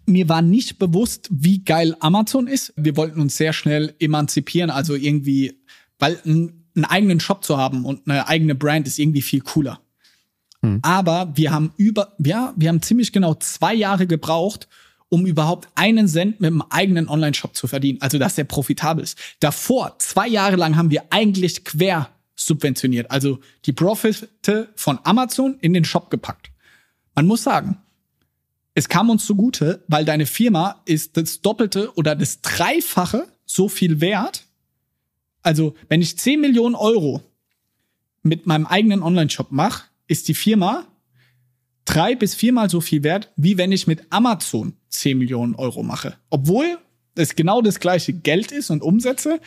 Mir war nicht bewusst, wie geil Amazon ist. Wir wollten uns sehr schnell emanzipieren, also irgendwie, weil ein, einen eigenen Shop zu haben und eine eigene Brand ist irgendwie viel cooler. Hm. Aber wir haben über, ja, wir haben ziemlich genau zwei Jahre gebraucht, um überhaupt einen Cent mit einem eigenen Online-Shop zu verdienen. Also, dass der profitabel ist. Davor, zwei Jahre lang, haben wir eigentlich quer subventioniert. Also die Profite von Amazon in den Shop gepackt. Man muss sagen, es kam uns zugute, weil deine Firma ist das Doppelte oder das Dreifache so viel wert. Also, wenn ich 10 Millionen Euro mit meinem eigenen Online-Shop mache, ist die Firma drei bis viermal so viel wert, wie wenn ich mit Amazon 10 Millionen Euro mache. Obwohl es genau das gleiche Geld ist und Umsätze,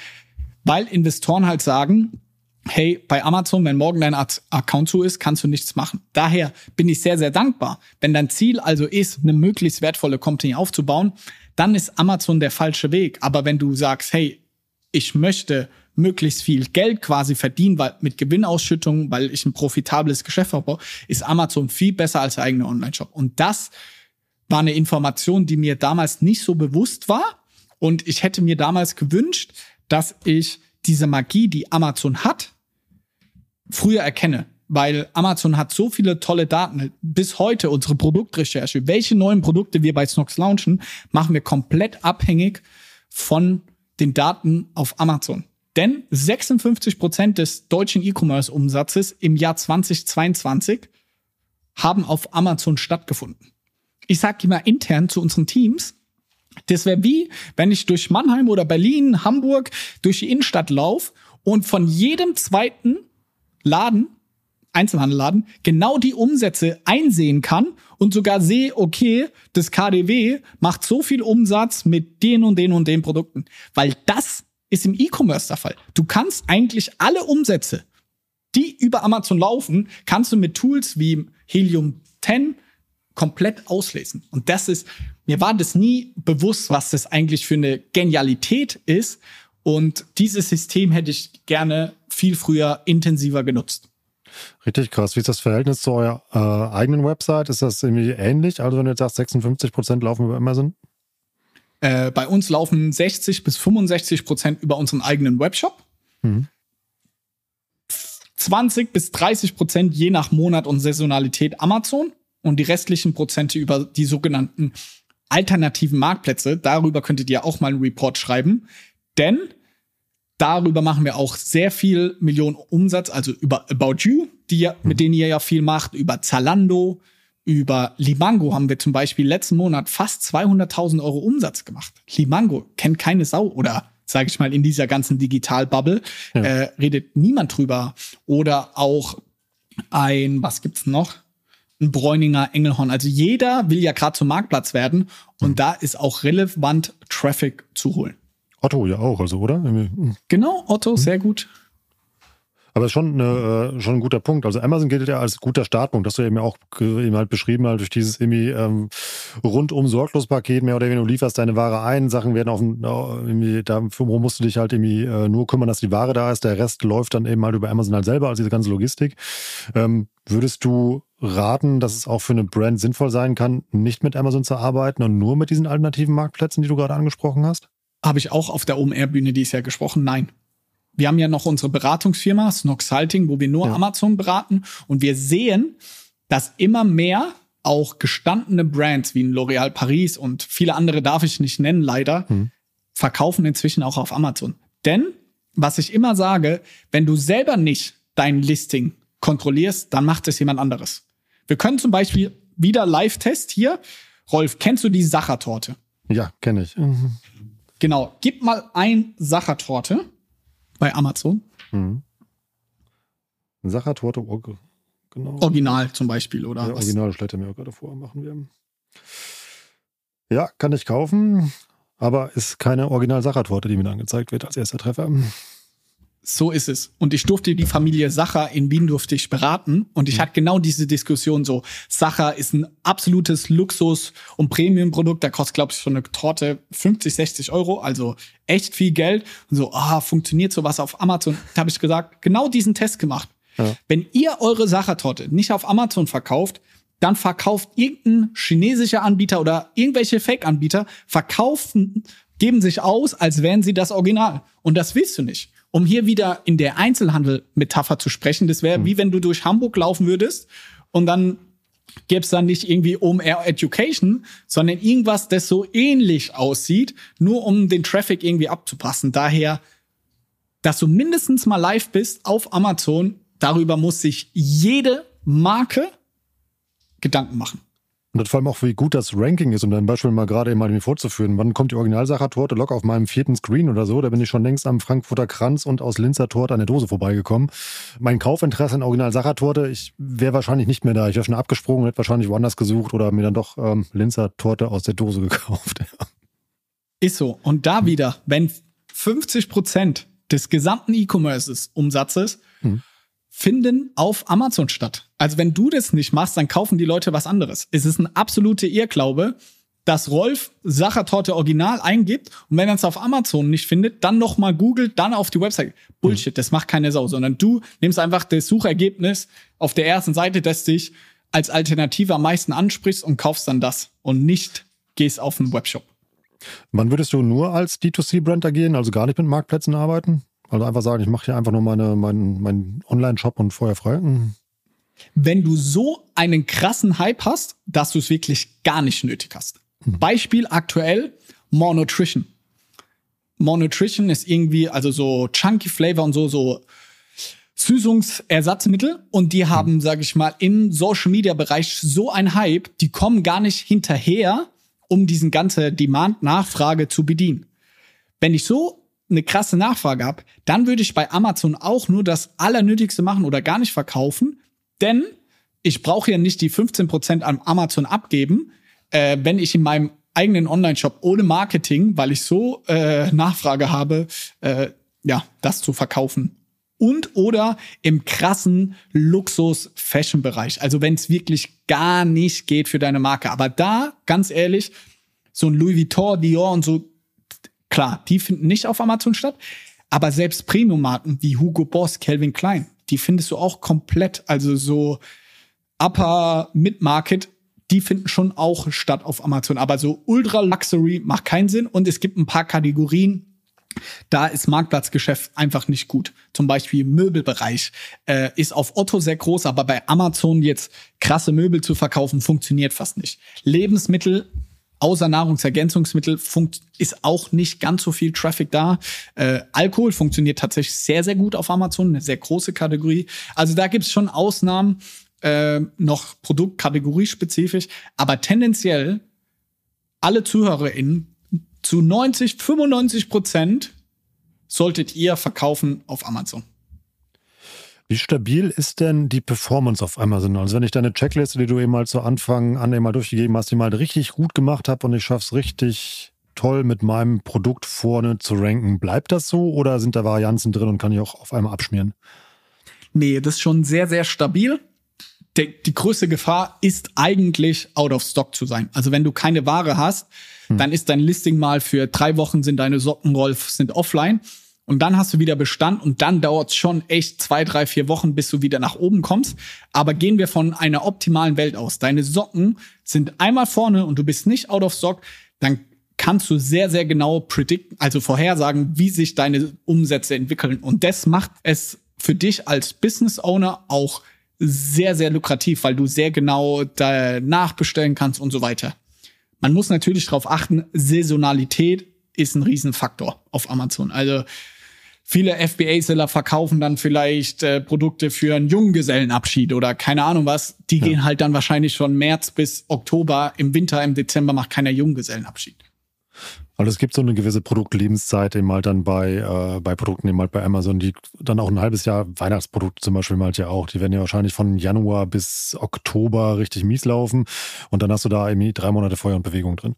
weil Investoren halt sagen, hey, bei Amazon, wenn morgen dein Account zu ist, kannst du nichts machen. Daher bin ich sehr, sehr dankbar. Wenn dein Ziel also ist, eine möglichst wertvolle Company aufzubauen, dann ist Amazon der falsche Weg. Aber wenn du sagst, hey, ich möchte möglichst viel Geld quasi verdienen, weil mit Gewinnausschüttung, weil ich ein profitables Geschäft aufbaue, ist Amazon viel besser als der eigene Online-Shop. Und das war eine Information, die mir damals nicht so bewusst war. Und ich hätte mir damals gewünscht, dass ich diese Magie, die Amazon hat, früher erkenne. Weil Amazon hat so viele tolle Daten. Bis heute unsere Produktrecherche, welche neuen Produkte wir bei Snox launchen, machen wir komplett abhängig von den Daten auf Amazon. Denn 56 Prozent des deutschen E-Commerce-Umsatzes im Jahr 2022 haben auf Amazon stattgefunden. Ich sage immer intern zu unseren Teams, das wäre wie, wenn ich durch Mannheim oder Berlin, Hamburg durch die Innenstadt laufe und von jedem zweiten Laden, Einzelhandelladen, genau die Umsätze einsehen kann und sogar sehe, okay, das KDW macht so viel Umsatz mit den und den und den Produkten. Weil das ist im E-Commerce der Fall. Du kannst eigentlich alle Umsätze, die über Amazon laufen, kannst du mit Tools wie Helium 10 komplett auslesen. Und das ist, mir war das nie bewusst, was das eigentlich für eine Genialität ist. Und dieses System hätte ich gerne viel früher intensiver genutzt. Richtig krass. Wie ist das Verhältnis zu eurer äh, eigenen Website? Ist das irgendwie ähnlich? Also wenn du jetzt sagst, 56 Prozent laufen über Amazon? Äh, bei uns laufen 60 bis 65 Prozent über unseren eigenen Webshop. Mhm. 20 bis 30 Prozent je nach Monat und Saisonalität Amazon und die restlichen Prozente über die sogenannten alternativen Marktplätze. Darüber könntet ihr auch mal einen Report schreiben, denn darüber machen wir auch sehr viel Millionen Umsatz, also über About You, die, mit denen ihr ja viel macht, über Zalando, über Limango haben wir zum Beispiel letzten Monat fast 200.000 Euro Umsatz gemacht. Limango kennt keine Sau oder sage ich mal in dieser ganzen Digital-Bubble ja. äh, redet niemand drüber. Oder auch ein, was gibt's noch? Ein Bräuninger Engelhorn. Also jeder will ja gerade zum Marktplatz werden und mhm. da ist auch relevant Traffic zu holen. Otto ja auch, also oder? Genau, Otto, mhm. sehr gut. Aber ist schon, eine, äh, schon ein guter Punkt. Also Amazon gilt ja als guter Startpunkt. Das du eben auch eben halt beschrieben, halt durch dieses irgendwie ähm, rundum sorglos Paket, mehr oder weniger, du lieferst deine Ware ein, Sachen werden auf dem, irgendwie, dafür musst du dich halt irgendwie äh, nur kümmern, dass die Ware da ist. Der Rest läuft dann eben halt über Amazon halt selber, also diese ganze Logistik. Ähm, würdest du raten, dass es auch für eine Brand sinnvoll sein kann, nicht mit Amazon zu arbeiten und nur mit diesen alternativen Marktplätzen, die du gerade angesprochen hast? Habe ich auch auf der OMR-Bühne dies Jahr gesprochen. Nein wir haben ja noch unsere Beratungsfirma Snoxalting, wo wir nur ja. Amazon beraten und wir sehen, dass immer mehr auch gestandene Brands wie L'Oréal Paris und viele andere darf ich nicht nennen, leider, mhm. verkaufen inzwischen auch auf Amazon. Denn, was ich immer sage, wenn du selber nicht dein Listing kontrollierst, dann macht es jemand anderes. Wir können zum Beispiel wieder Live-Test hier. Rolf, kennst du die Sachertorte? Ja, kenne ich. Mhm. Genau, gib mal ein Sachertorte bei Amazon. Mhm. Sachertorte, genau. Original zum Beispiel, oder? Ja, Original schlägt er mir auch gerade vor, machen wir. Ja, kann ich kaufen, aber ist keine Original-Sachertorte, die mir angezeigt wird als erster Treffer. So ist es. Und ich durfte die Familie Sacher in Wien durfte ich beraten. Und ich mhm. hatte genau diese Diskussion so. Sacher ist ein absolutes Luxus- und Premium-Produkt. Da kostet, glaube ich, so eine Torte 50, 60 Euro. Also echt viel Geld. Und so, ah, funktioniert sowas auf Amazon? Da habe ich gesagt, genau diesen Test gemacht. Ja. Wenn ihr eure Sachertorte nicht auf Amazon verkauft, dann verkauft irgendein chinesischer Anbieter oder irgendwelche Fake-Anbieter, verkaufen, geben sich aus, als wären sie das Original. Und das willst du nicht um hier wieder in der Einzelhandel-Metapher zu sprechen, das wäre mhm. wie wenn du durch Hamburg laufen würdest und dann gäbe es dann nicht irgendwie OMR Education, sondern irgendwas, das so ähnlich aussieht, nur um den Traffic irgendwie abzupassen. Daher, dass du mindestens mal live bist auf Amazon, darüber muss sich jede Marke Gedanken machen. Und vor allem auch, wie gut das Ranking ist, um dein Beispiel mal gerade mal vorzuführen. Wann kommt die Originalsacher-Torte locker auf meinem vierten Screen oder so? Da bin ich schon längst am Frankfurter Kranz und aus Linzer Torte an der Dose vorbeigekommen. Mein Kaufinteresse an Originalsacher-Torte, ich wäre wahrscheinlich nicht mehr da. Ich wäre schon abgesprungen, hätte wahrscheinlich woanders gesucht oder mir dann doch ähm, Linzer Torte aus der Dose [LAUGHS] gekauft. Ist so. Und da wieder, wenn 50 Prozent des gesamten E-Commerces Umsatzes hm finden auf Amazon statt. Also wenn du das nicht machst, dann kaufen die Leute was anderes. Es ist ein absoluter Irrglaube, dass Rolf Sachertorte Original eingibt und wenn er es auf Amazon nicht findet, dann nochmal googelt, dann auf die Website. Bullshit, das macht keine Sau, sondern du nimmst einfach das Suchergebnis auf der ersten Seite, das dich als Alternative am meisten ansprichst und kaufst dann das und nicht gehst auf einen Webshop. Wann würdest du nur als D2C-Brand agieren, also gar nicht mit Marktplätzen arbeiten? Also einfach sagen, ich mache hier einfach nur meine, meinen mein Online-Shop und Feuer frei. Mhm. Wenn du so einen krassen Hype hast, dass du es wirklich gar nicht nötig hast. Mhm. Beispiel aktuell More Nutrition. More Nutrition ist irgendwie, also so Chunky Flavor und so, so Süßungsersatzmittel und die haben, mhm. sage ich mal, im Social Media Bereich so ein Hype, die kommen gar nicht hinterher, um diesen ganze Demand-Nachfrage zu bedienen. Wenn ich so eine krasse Nachfrage habe, dann würde ich bei Amazon auch nur das Allernötigste machen oder gar nicht verkaufen, denn ich brauche ja nicht die 15% an Amazon abgeben, äh, wenn ich in meinem eigenen Online-Shop ohne Marketing, weil ich so äh, Nachfrage habe, äh, ja, das zu verkaufen und oder im krassen Luxus-Fashion-Bereich. Also wenn es wirklich gar nicht geht für deine Marke. Aber da, ganz ehrlich, so ein Louis Vuitton, Dior und so, klar, die finden nicht auf Amazon statt. Aber selbst Premium-Marken wie Hugo Boss, Calvin Klein, die findest du auch komplett, also so Upper Mid-Market, die finden schon auch statt auf Amazon. Aber so Ultra Luxury macht keinen Sinn. Und es gibt ein paar Kategorien, da ist Marktplatzgeschäft einfach nicht gut. Zum Beispiel Möbelbereich äh, ist auf Otto sehr groß, aber bei Amazon jetzt krasse Möbel zu verkaufen, funktioniert fast nicht. Lebensmittel außer Nahrungsergänzungsmittel ist auch nicht ganz so viel Traffic da. Äh, Alkohol funktioniert tatsächlich sehr, sehr gut auf Amazon, eine sehr große Kategorie. Also da gibt es schon Ausnahmen, äh, noch produktkategoriespezifisch, aber tendenziell alle ZuhörerInnen zu 90, 95 Prozent solltet ihr verkaufen auf Amazon. Wie stabil ist denn die Performance auf Amazon? Also wenn ich deine Checkliste, die du eben mal zu Anfang an eben mal durchgegeben hast, die mal richtig gut gemacht habe und ich schaffe es richtig toll mit meinem Produkt vorne zu ranken, bleibt das so oder sind da Varianzen drin und kann ich auch auf einmal abschmieren? Nee, das ist schon sehr, sehr stabil. Die, die größte Gefahr ist eigentlich out of stock zu sein. Also wenn du keine Ware hast, hm. dann ist dein Listing mal für drei Wochen sind deine Sockenrolf sind offline und dann hast du wieder Bestand und dann dauert es schon echt zwei, drei, vier Wochen, bis du wieder nach oben kommst. Aber gehen wir von einer optimalen Welt aus. Deine Socken sind einmal vorne und du bist nicht out of stock, dann kannst du sehr, sehr genau predikten, also vorhersagen, wie sich deine Umsätze entwickeln. Und das macht es für dich als Business Owner auch sehr, sehr lukrativ, weil du sehr genau nachbestellen kannst und so weiter. Man muss natürlich darauf achten, Saisonalität ist ein Riesenfaktor auf Amazon. Also viele FBA-Seller verkaufen dann vielleicht äh, Produkte für einen Junggesellenabschied oder keine Ahnung was. Die ja. gehen halt dann wahrscheinlich schon März bis Oktober. Im Winter, im Dezember macht keiner Junggesellenabschied. Also es gibt so eine gewisse Produktlebenszeit eben halt dann bei, äh, bei Produkten eben halt bei Amazon, die dann auch ein halbes Jahr Weihnachtsprodukte zum Beispiel halt ja auch, die werden ja wahrscheinlich von Januar bis Oktober richtig mies laufen und dann hast du da irgendwie drei Monate Feuer und Bewegung drin.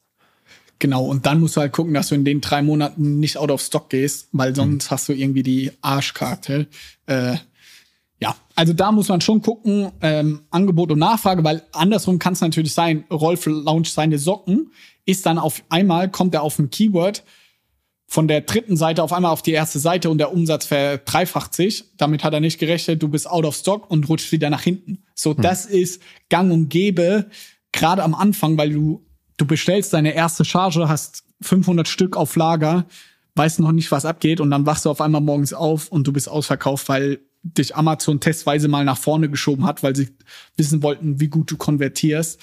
Genau, und dann musst du halt gucken, dass du in den drei Monaten nicht out of stock gehst, weil mhm. sonst mhm. hast du irgendwie die Arschkarte. Äh, ja, also da muss man schon gucken, ähm, Angebot und Nachfrage, weil andersrum kann es natürlich sein, Rolf launcht seine Socken, ist dann auf einmal, kommt er auf ein Keyword von der dritten Seite auf einmal auf die erste Seite und der Umsatz verdreifacht sich. Damit hat er nicht gerechnet, du bist out of stock und rutscht wieder nach hinten. So, mhm. das ist gang und gäbe, gerade am Anfang, weil du du bestellst deine erste Charge, hast 500 Stück auf Lager, weißt noch nicht, was abgeht und dann wachst du auf einmal morgens auf und du bist ausverkauft, weil dich Amazon testweise mal nach vorne geschoben hat, weil sie wissen wollten, wie gut du konvertierst.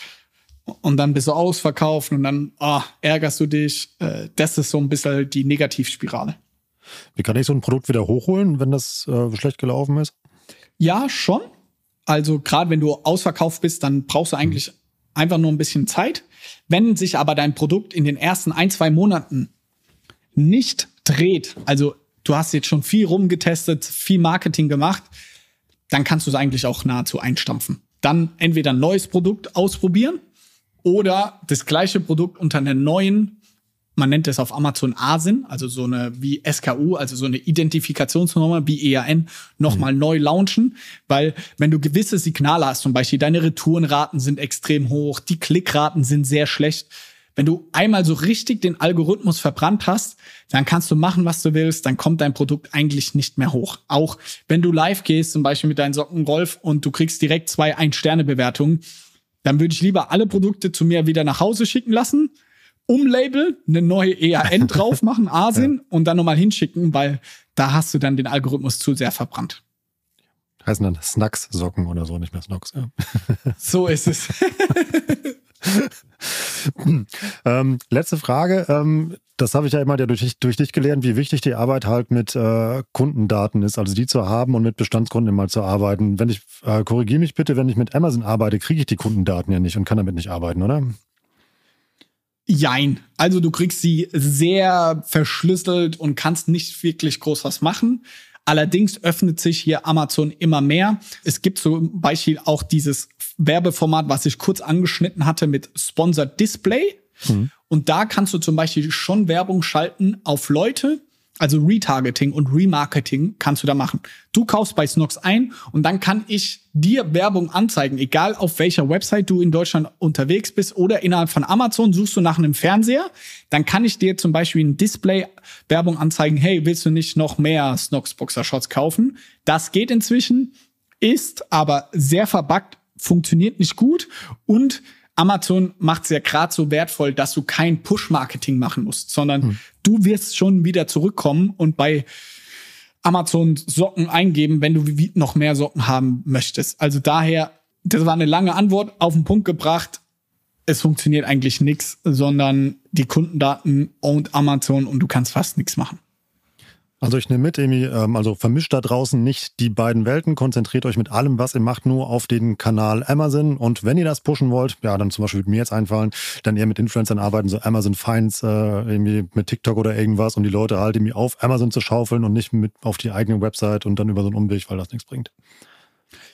Und dann bist du ausverkauft und dann oh, ärgerst du dich. Äh, das ist so ein bisschen die Negativspirale. Wie kann ich so ein Produkt wieder hochholen, wenn das äh, schlecht gelaufen ist? Ja, schon. Also gerade wenn du ausverkauft bist, dann brauchst du eigentlich mhm. einfach nur ein bisschen Zeit. Wenn sich aber dein Produkt in den ersten ein, zwei Monaten nicht dreht, also du hast jetzt schon viel rumgetestet, viel Marketing gemacht, dann kannst du es eigentlich auch nahezu einstampfen. Dann entweder ein neues Produkt ausprobieren oder das gleiche Produkt unter einer neuen man nennt es auf Amazon ASIN, also so eine wie SKU, also so eine Identifikationsnummer wie EAN, nochmal mhm. neu launchen, weil wenn du gewisse Signale hast, zum Beispiel deine Retourenraten sind extrem hoch, die Klickraten sind sehr schlecht, wenn du einmal so richtig den Algorithmus verbrannt hast, dann kannst du machen, was du willst, dann kommt dein Produkt eigentlich nicht mehr hoch. Auch wenn du live gehst, zum Beispiel mit deinen Socken Golf und du kriegst direkt zwei Ein-Sterne-Bewertungen, dann würde ich lieber alle Produkte zu mir wieder nach Hause schicken lassen, umlabeln, eine neue EAN [LAUGHS] drauf machen, Asien, ja. und dann nochmal hinschicken, weil da hast du dann den Algorithmus zu sehr verbrannt. Heißen dann Snacks-Socken oder so, nicht mehr Snocks. Ja. So ist es. [LAUGHS] ähm, letzte Frage. Ähm, das habe ich ja immer durch dich, durch dich gelernt, wie wichtig die Arbeit halt mit äh, Kundendaten ist, also die zu haben und mit Bestandskunden immer zu arbeiten. Wenn ich, äh, korrigiere mich bitte, wenn ich mit Amazon arbeite, kriege ich die Kundendaten ja nicht und kann damit nicht arbeiten, oder? Jein. Also du kriegst sie sehr verschlüsselt und kannst nicht wirklich groß was machen. Allerdings öffnet sich hier Amazon immer mehr. Es gibt zum Beispiel auch dieses Werbeformat, was ich kurz angeschnitten hatte mit Sponsored Display. Mhm. Und da kannst du zum Beispiel schon Werbung schalten auf Leute, also Retargeting und Remarketing kannst du da machen. Du kaufst bei Snox ein und dann kann ich dir Werbung anzeigen, egal auf welcher Website du in Deutschland unterwegs bist oder innerhalb von Amazon suchst du nach einem Fernseher, dann kann ich dir zum Beispiel ein Display Werbung anzeigen, hey, willst du nicht noch mehr Snox Boxer Shots kaufen? Das geht inzwischen, ist aber sehr verbuggt, funktioniert nicht gut und Amazon macht es ja gerade so wertvoll, dass du kein Push-Marketing machen musst, sondern hm. Du wirst schon wieder zurückkommen und bei Amazon Socken eingeben, wenn du noch mehr Socken haben möchtest. Also daher, das war eine lange Antwort auf den Punkt gebracht. Es funktioniert eigentlich nichts, sondern die Kundendaten und Amazon und du kannst fast nichts machen. Also ich nehme mit, Emi, ähm, also vermischt da draußen nicht die beiden Welten, konzentriert euch mit allem, was ihr macht, nur auf den Kanal Amazon und wenn ihr das pushen wollt, ja, dann zum Beispiel mit mir jetzt einfallen, dann eher mit Influencern arbeiten, so Amazon Finds, äh, irgendwie mit TikTok oder irgendwas, um die Leute halt irgendwie auf Amazon zu schaufeln und nicht mit auf die eigene Website und dann über so einen Umweg, weil das nichts bringt.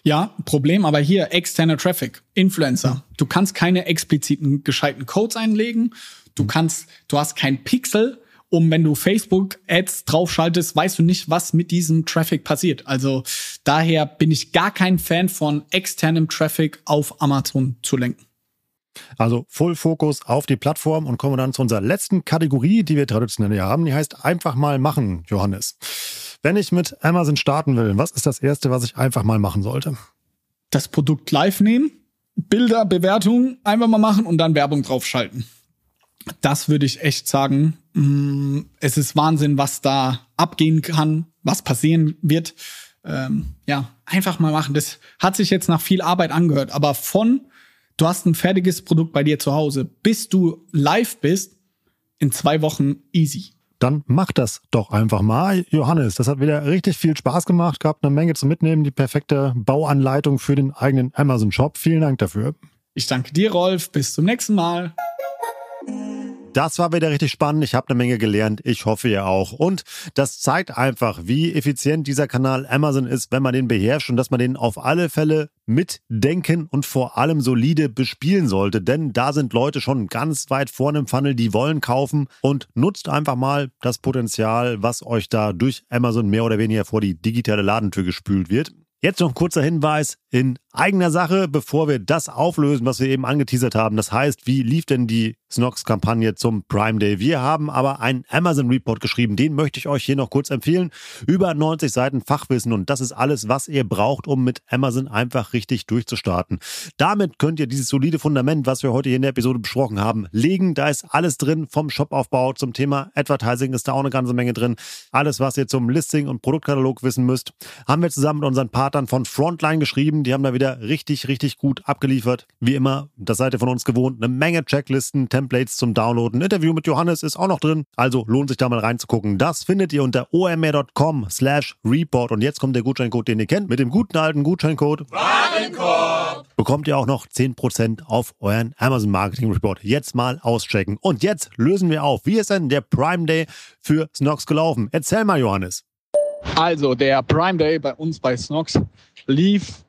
Ja, Problem, aber hier externer Traffic, Influencer. Du kannst keine expliziten gescheiten Codes einlegen. Du kannst, du hast kein Pixel, um wenn du Facebook-Ads draufschaltest, weißt du nicht, was mit diesem Traffic passiert. Also daher bin ich gar kein Fan von externem Traffic auf Amazon zu lenken. Also Full Fokus auf die Plattform und kommen dann zu unserer letzten Kategorie, die wir traditionell hier haben. Die heißt einfach mal machen, Johannes. Wenn ich mit Amazon starten will, was ist das Erste, was ich einfach mal machen sollte? Das Produkt live nehmen, Bilder, Bewertungen einfach mal machen und dann Werbung draufschalten das würde ich echt sagen. Mm, es ist Wahnsinn, was da abgehen kann, was passieren wird. Ähm, ja, einfach mal machen. Das hat sich jetzt nach viel Arbeit angehört, aber von du hast ein fertiges Produkt bei dir zu Hause, bis du live bist, in zwei Wochen easy. Dann mach das doch einfach mal. Johannes, das hat wieder richtig viel Spaß gemacht, gab eine Menge zu mitnehmen, die perfekte Bauanleitung für den eigenen Amazon-Shop. Vielen Dank dafür. Ich danke dir, Rolf. Bis zum nächsten Mal. Das war wieder richtig spannend. Ich habe eine Menge gelernt. Ich hoffe ihr auch. Und das zeigt einfach, wie effizient dieser Kanal Amazon ist, wenn man den beherrscht und dass man den auf alle Fälle mitdenken und vor allem solide bespielen sollte. Denn da sind Leute schon ganz weit vorne im Funnel, die wollen kaufen und nutzt einfach mal das Potenzial, was euch da durch Amazon mehr oder weniger vor die digitale Ladentür gespült wird. Jetzt noch ein kurzer Hinweis in eigener Sache, bevor wir das auflösen, was wir eben angeteasert haben. Das heißt, wie lief denn die Snox-Kampagne zum Prime Day? Wir haben aber einen Amazon-Report geschrieben, den möchte ich euch hier noch kurz empfehlen. Über 90 Seiten Fachwissen und das ist alles, was ihr braucht, um mit Amazon einfach richtig durchzustarten. Damit könnt ihr dieses solide Fundament, was wir heute hier in der Episode besprochen haben, legen. Da ist alles drin, vom Shopaufbau zum Thema Advertising ist da auch eine ganze Menge drin. Alles, was ihr zum Listing und Produktkatalog wissen müsst, haben wir zusammen mit unseren Partnern von Frontline geschrieben. Die haben da wieder richtig, richtig gut abgeliefert. Wie immer, das seid ihr von uns gewohnt. Eine Menge Checklisten, Templates zum Downloaden. Ein Interview mit Johannes ist auch noch drin. Also lohnt sich da mal reinzugucken. Das findet ihr unter omr.com slash report. Und jetzt kommt der Gutscheincode, den ihr kennt. Mit dem guten alten Gutscheincode Warenkorb bekommt ihr auch noch 10% auf euren Amazon Marketing Report. Jetzt mal auschecken. Und jetzt lösen wir auf. Wie ist denn der Prime Day für Snox gelaufen? Erzähl mal, Johannes. Also, der Prime Day bei uns bei Snox lief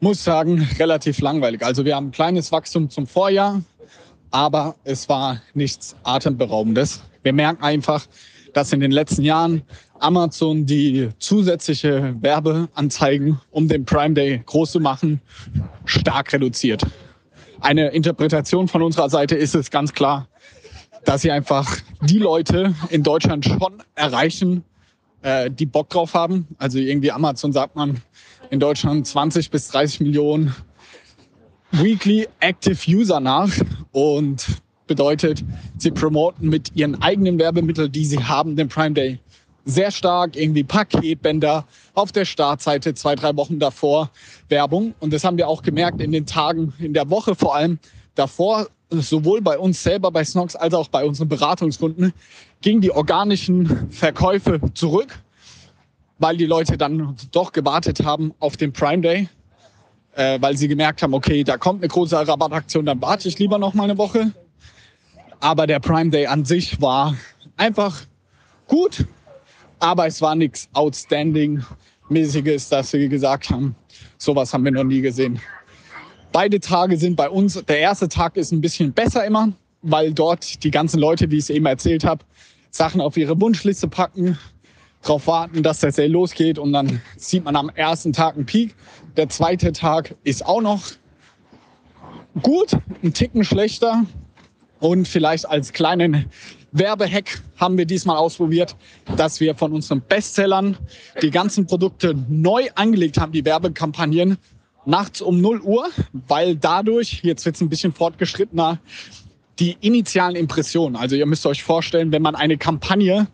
muss sagen, relativ langweilig. Also wir haben ein kleines Wachstum zum Vorjahr, aber es war nichts Atemberaubendes. Wir merken einfach, dass in den letzten Jahren Amazon die zusätzliche Werbeanzeigen, um den Prime Day groß zu machen, stark reduziert. Eine Interpretation von unserer Seite ist es ganz klar, dass sie einfach die Leute in Deutschland schon erreichen, äh, die Bock drauf haben. Also irgendwie Amazon sagt man, in Deutschland 20 bis 30 Millionen Weekly Active User nach. Und Bedeutet, sie promoten mit ihren eigenen Werbemitteln, die sie haben, den Prime Day sehr stark, irgendwie Paketbänder auf der Startseite zwei, drei Wochen davor Werbung. Und das haben wir auch gemerkt in den Tagen, in der Woche vor allem davor, sowohl bei uns selber bei Snox als auch bei unseren Beratungskunden, gingen die organischen Verkäufe zurück, weil die Leute dann doch gewartet haben auf den Prime Day, äh, weil sie gemerkt haben, okay, da kommt eine große Rabattaktion, dann warte ich lieber noch mal eine Woche. Aber der Prime Day an sich war einfach gut, aber es war nichts Outstanding-mäßiges, dass sie gesagt haben, sowas haben wir noch nie gesehen. Beide Tage sind bei uns, der erste Tag ist ein bisschen besser immer, weil dort die ganzen Leute, wie ich es eben erzählt habe, Sachen auf ihre Wunschliste packen, darauf warten, dass der Sale losgeht und dann sieht man am ersten Tag einen Peak. Der zweite Tag ist auch noch gut, ein Ticken schlechter und vielleicht als kleinen Werbehack haben wir diesmal ausprobiert, dass wir von unseren Bestsellern die ganzen Produkte neu angelegt haben, die Werbekampagnen, nachts um 0 Uhr, weil dadurch, jetzt wird es ein bisschen fortgeschrittener, die initialen Impressionen. Also ihr müsst euch vorstellen, wenn man eine Kampagne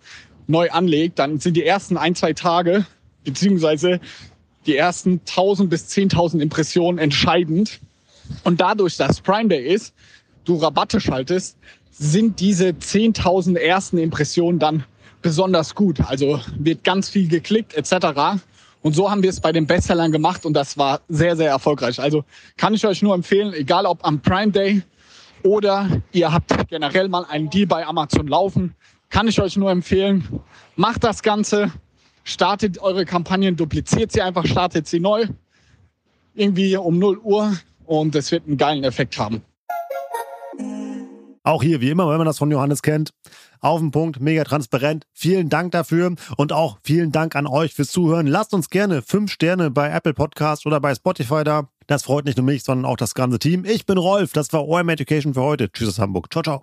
neu anlegt, dann sind die ersten ein, zwei Tage beziehungsweise die ersten 1000 bis 10.000 Impressionen entscheidend. Und dadurch, dass Prime Day ist, du Rabatte schaltest, sind diese 10.000 ersten Impressionen dann besonders gut. Also wird ganz viel geklickt etc. Und so haben wir es bei den Bestsellern gemacht und das war sehr, sehr erfolgreich. Also kann ich euch nur empfehlen, egal ob am Prime Day oder ihr habt generell mal einen Deal bei Amazon laufen, kann ich euch nur empfehlen, macht das Ganze, startet eure Kampagnen, dupliziert sie einfach, startet sie neu, irgendwie um 0 Uhr und es wird einen geilen Effekt haben. Auch hier, wie immer, wenn man das von Johannes kennt, auf den Punkt, mega transparent. Vielen Dank dafür und auch vielen Dank an euch fürs Zuhören. Lasst uns gerne fünf Sterne bei Apple Podcast oder bei Spotify da. Das freut nicht nur mich, sondern auch das ganze Team. Ich bin Rolf, das war OM Education für heute. Tschüss aus Hamburg. Ciao, ciao.